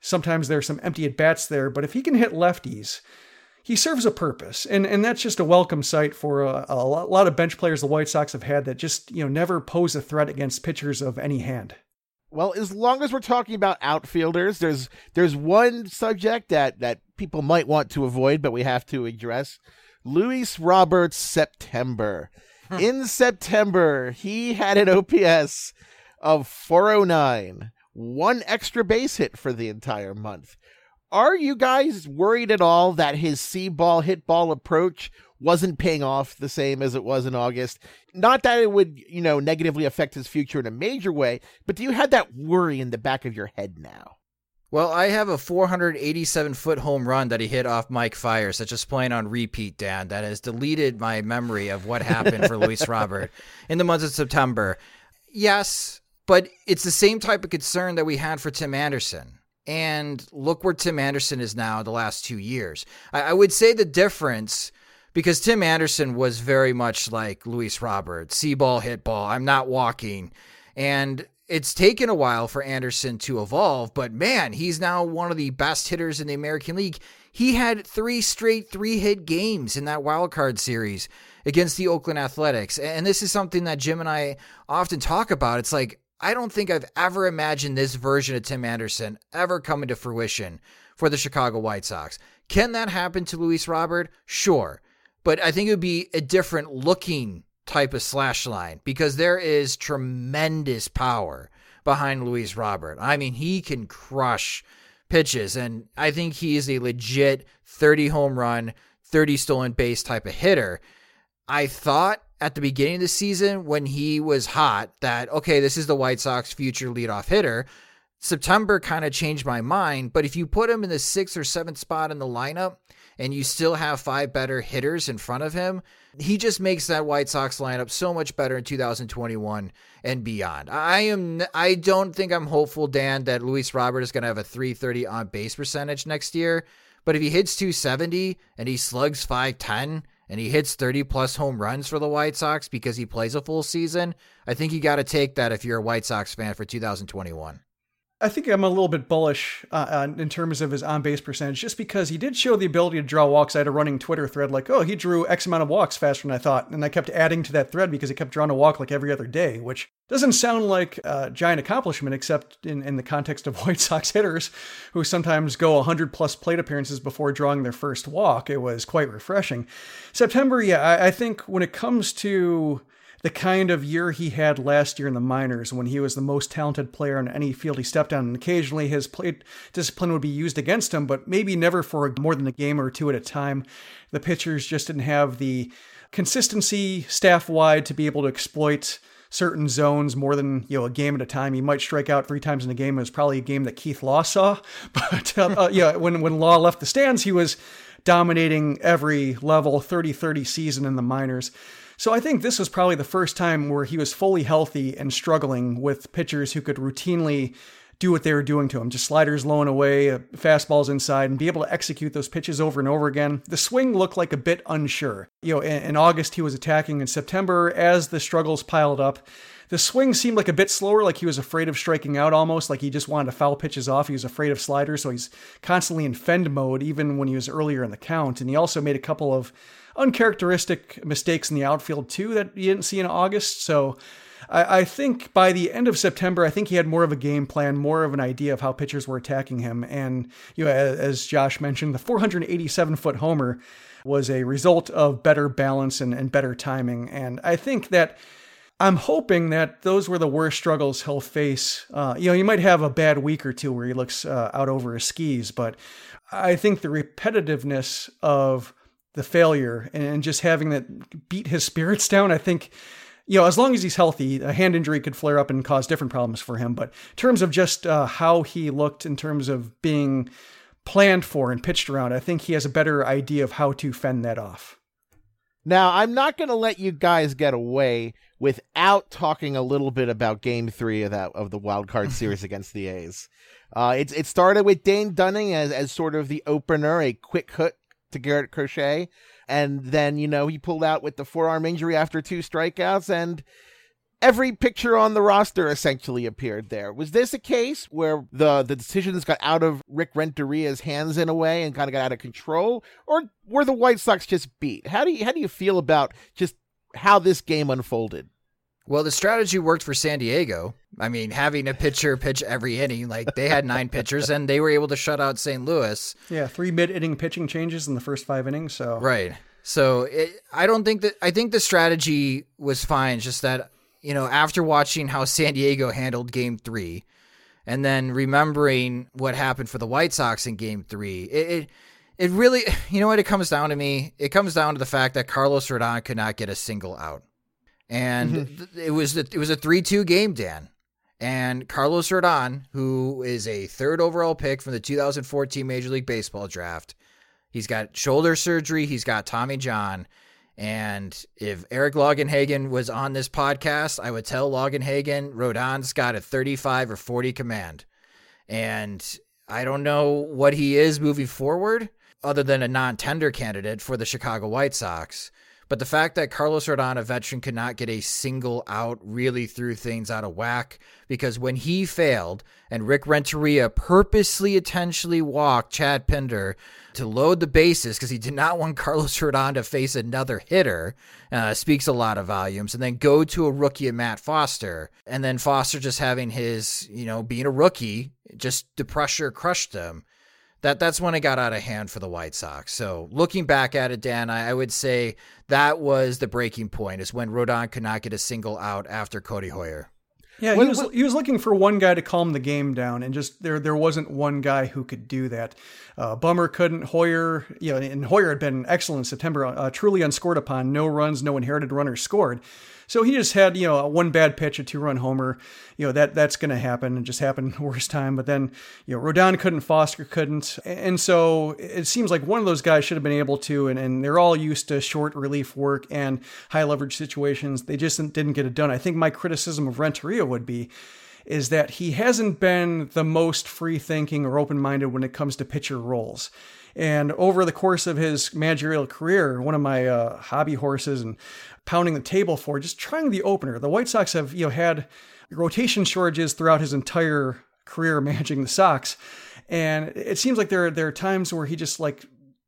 Sometimes there's some empty at bats there, but if he can hit lefties, he serves a purpose, and and that's just a welcome sight for a, a lot of bench players the White Sox have had that just you know never pose a threat against pitchers of any hand. Well, as long as we're talking about outfielders, there's there's one subject that that people might want to avoid, but we have to address. Luis Roberts September. In September, he had an OPS of 409 one extra base hit for the entire month. Are you guys worried at all that his see ball, hit ball approach wasn't paying off the same as it was in August? Not that it would, you know, negatively affect his future in a major way, but do you have that worry in the back of your head now? Well, I have a 487 foot home run that he hit off Mike Fiers that's just playing on repeat, Dan, that has deleted my memory of what happened for Luis Robert in the month of September. Yes, but it's the same type of concern that we had for Tim Anderson. And look where Tim Anderson is now the last two years. I, I would say the difference because Tim Anderson was very much like Luis Robert, see ball, hit ball. I'm not walking. And it's taken a while for Anderson to evolve, but man, he's now one of the best hitters in the American League. He had three straight three hit games in that wild card series against the Oakland Athletics. And this is something that Jim and I often talk about. It's like, I don't think I've ever imagined this version of Tim Anderson ever coming to fruition for the Chicago White Sox. Can that happen to Luis Robert? Sure. But I think it would be a different looking type of slash line because there is tremendous power behind Luis Robert. I mean, he can crush pitches, and I think he is a legit 30 home run, 30 stolen base type of hitter. I thought at the beginning of the season when he was hot that, okay, this is the White Sox future leadoff hitter. September kind of changed my mind, but if you put him in the sixth or seventh spot in the lineup and you still have five better hitters in front of him, he just makes that White Sox lineup so much better in 2021 and beyond. I am I don't think I'm hopeful, Dan, that Luis Robert is going to have a 330 on base percentage next year. But if he hits 270 and he slugs 510 and he hits 30 plus home runs for the White Sox because he plays a full season, I think you got to take that if you're a White Sox fan for 2021. I think I'm a little bit bullish uh, in terms of his on base percentage, just because he did show the ability to draw walks. I had a running Twitter thread like, oh, he drew X amount of walks faster than I thought. And I kept adding to that thread because he kept drawing a walk like every other day, which doesn't sound like a giant accomplishment, except in, in the context of White Sox hitters who sometimes go 100 plus plate appearances before drawing their first walk. It was quite refreshing. September, yeah, I, I think when it comes to the kind of year he had last year in the minors when he was the most talented player in any field he stepped on. And occasionally his plate discipline would be used against him, but maybe never for more than a game or two at a time. The pitchers just didn't have the consistency staff wide to be able to exploit certain zones more than you know a game at a time. He might strike out three times in a game. It was probably a game that Keith Law saw, but uh, uh, yeah, when when Law left the stands, he was dominating every level 30-30 season in the minors. So I think this was probably the first time where he was fully healthy and struggling with pitchers who could routinely do what they were doing to him. Just sliders low and away, uh, fastballs inside, and be able to execute those pitches over and over again. The swing looked like a bit unsure. You know, in, in August he was attacking. In September, as the struggles piled up, the swing seemed like a bit slower, like he was afraid of striking out almost, like he just wanted to foul pitches off. He was afraid of sliders, so he's constantly in fend mode, even when he was earlier in the count. And he also made a couple of uncharacteristic mistakes in the outfield, too, that you didn't see in August. So I, I, think by the end of September, I think he had more of a game plan, more of an idea of how pitchers were attacking him. And, you know, as, as Josh mentioned, the 487 foot homer was a result of better balance and, and better timing. And I think that. I'm hoping that those were the worst struggles he'll face. Uh, you know, he might have a bad week or two where he looks uh, out over his skis, but I think the repetitiveness of the failure and just having that beat his spirits down, I think you know, as long as he's healthy, a hand injury could flare up and cause different problems for him. But in terms of just uh, how he looked, in terms of being planned for and pitched around, I think he has a better idea of how to fend that off. Now, I'm not going to let you guys get away without talking a little bit about Game Three of that of the wild card series against the A's. Uh, it it started with Dane Dunning as as sort of the opener, a quick hook to Garrett Crochet and then you know he pulled out with the forearm injury after two strikeouts and every picture on the roster essentially appeared there. Was this a case where the the decisions got out of Rick Renteria's hands in a way and kind of got out of control, or were the White Sox just beat? How do you how do you feel about just how this game unfolded? Well, the strategy worked for San Diego. I mean, having a pitcher pitch every inning, like they had nine pitchers and they were able to shut out St. Louis. Yeah, three mid-inning pitching changes in the first five innings. So right. So it, I don't think that I think the strategy was fine. It's just that you know after watching how San Diego handled Game Three, and then remembering what happened for the White Sox in Game Three, it, it it really, you know what it comes down to me? It comes down to the fact that Carlos Rodon could not get a single out and mm-hmm. it was it was a three two game, Dan. And Carlos Rodon, who is a third overall pick from the 2014 Major League Baseball draft, he's got shoulder surgery, he's got Tommy John. And if Eric Longenhagen was on this podcast, I would tell Longenhagen Rodon's got a 35 or 40 command. And I don't know what he is moving forward, other than a non tender candidate for the Chicago White Sox. But the fact that Carlos Rodon, a veteran, could not get a single out really threw things out of whack because when he failed and Rick Renteria purposely intentionally walked Chad Pinder to load the bases because he did not want Carlos Rodon to face another hitter uh, speaks a lot of volumes. And then go to a rookie at Matt Foster, and then Foster just having his, you know, being a rookie, just the pressure crushed him that that's when it got out of hand for the White Sox. So looking back at it, Dan, I, I, would say that was the breaking point is when Rodon could not get a single out after Codi Heuer. Yeah, he was he was looking for one guy to calm the game down, and just there there wasn't one guy who could do that. Uh, Bummer couldn't. Heuer, you know, and Heuer had been excellent in September, uh, truly unscored upon, no runs, no inherited runners scored. So he just had, you know, one bad pitch, a two run homer. You know, that that's going to happen and just happened worst time. But then, you know, Rodon couldn't, Foster couldn't. And so it seems like one of those guys should have been able to, and, and they're all used to short relief work and high leverage situations. They just didn't get it done. I think my criticism of Renteria would be is that he hasn't been the most free thinking or open minded when it comes to pitcher roles. And over the course of his managerial career, one of my uh, hobby horses and pounding the table for, just trying the opener. The White Sox have you know had rotation shortages throughout his entire career managing the Sox, and it seems like there there are times where he just like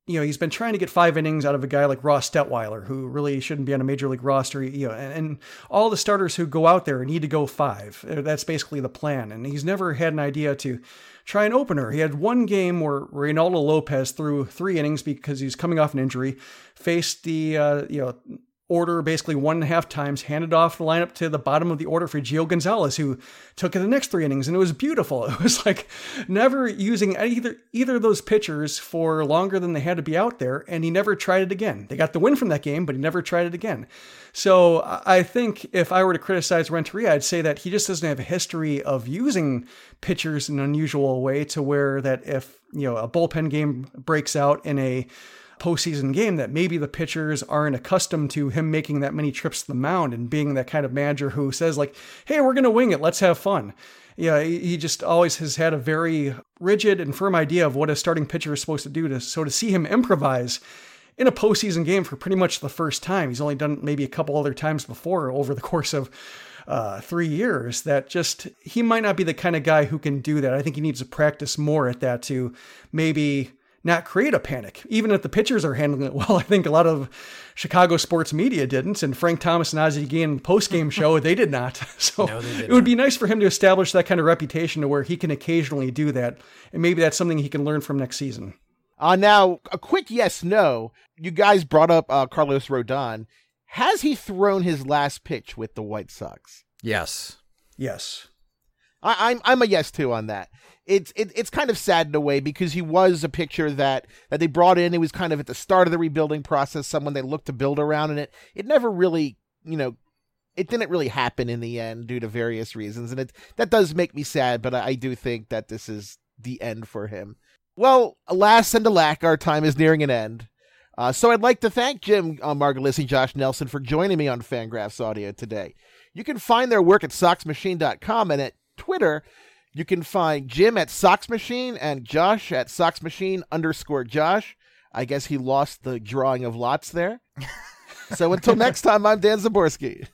you know he's been trying to get five innings out of a guy like Ross Detwiler, who really shouldn't be on a major league roster. You know, and, and all the starters who go out there need to go five. That's basically the plan, and he's never had an idea to try an opener. He had one game where Reynaldo Lopez threw three innings because he's coming off an injury, faced the uh, you know order basically one and a half times, handed off the lineup to the bottom of the order for Gio Gonzalez, who took it the next three innings, and it was beautiful. It was like never using either either of those pitchers for longer than they had to be out there, and he never tried it again. They got the win from that game, but he never tried it again. So I think if I were to criticize Renteria, I'd say that he just doesn't have a history of using pitchers in an unusual way to where that if you know a bullpen game breaks out in a postseason game that maybe the pitchers aren't accustomed to him making that many trips to the mound and being that kind of manager who says like, "Hey, we're going to wing it. Let's have fun." Yeah, he just always has had a very rigid and firm idea of what a starting pitcher is supposed to do. To so to see him improvise in a postseason game for pretty much the first time, he's only done maybe a couple other times before over the course of uh, three years. That just he might not be the kind of guy who can do that. I think he needs to practice more at that to maybe not create a panic, even if the pitchers are handling it well. I think a lot of Chicago sports media didn't, and Frank Thomas and Ozzie Guillen post game show they did not. So no, it would be nice for him to establish that kind of reputation to where he can occasionally do that, and maybe that's something he can learn from next season. Uh, now, a quick yes no. You guys brought up uh, Carlos Rodon. Has he thrown his last pitch with the White Sox? Yes. Yes. I, I'm I'm a yes too on that it's it, it's kind of sad in a way because he was a picture that that they brought in. It was kind of at the start of the rebuilding process, someone they looked to build around, and it it never really you know it didn't really happen in the end due to various reasons, and it that does make me sad. But I, I do think that this is the end for him. Well, alas and alack, our time is nearing an end. Uh, so I'd like to thank Jim uh, Margalus and Josh Nelson for joining me on Fangraphs Audio today. You can find their work at SoxMachine.com and at Twitter you can find Jim at Sox Machine and Josh at Sox Machine underscore Josh. I guess he lost the drawing of lots there. so until next time, I'm Dan Szymborski.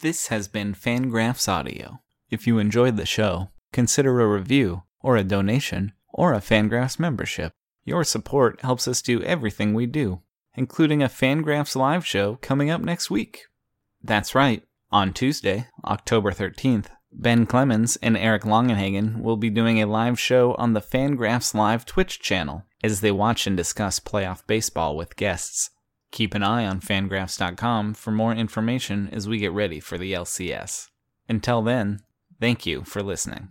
This has been Fangraphs Audio. If you enjoyed the show, consider a review, or a donation, or a Fangraphs membership. Your support helps us do everything we do including a Fangraphs live show coming up next week. That's right, on Tuesday, October 13th, Ben Clemens and Eric Longenhagen will be doing a live show on the Fangraphs Live Twitch channel as they watch and discuss playoff baseball with guests. Keep an eye on fangraphs.com for more information as we get ready for the LCS. Until then, thank you for listening.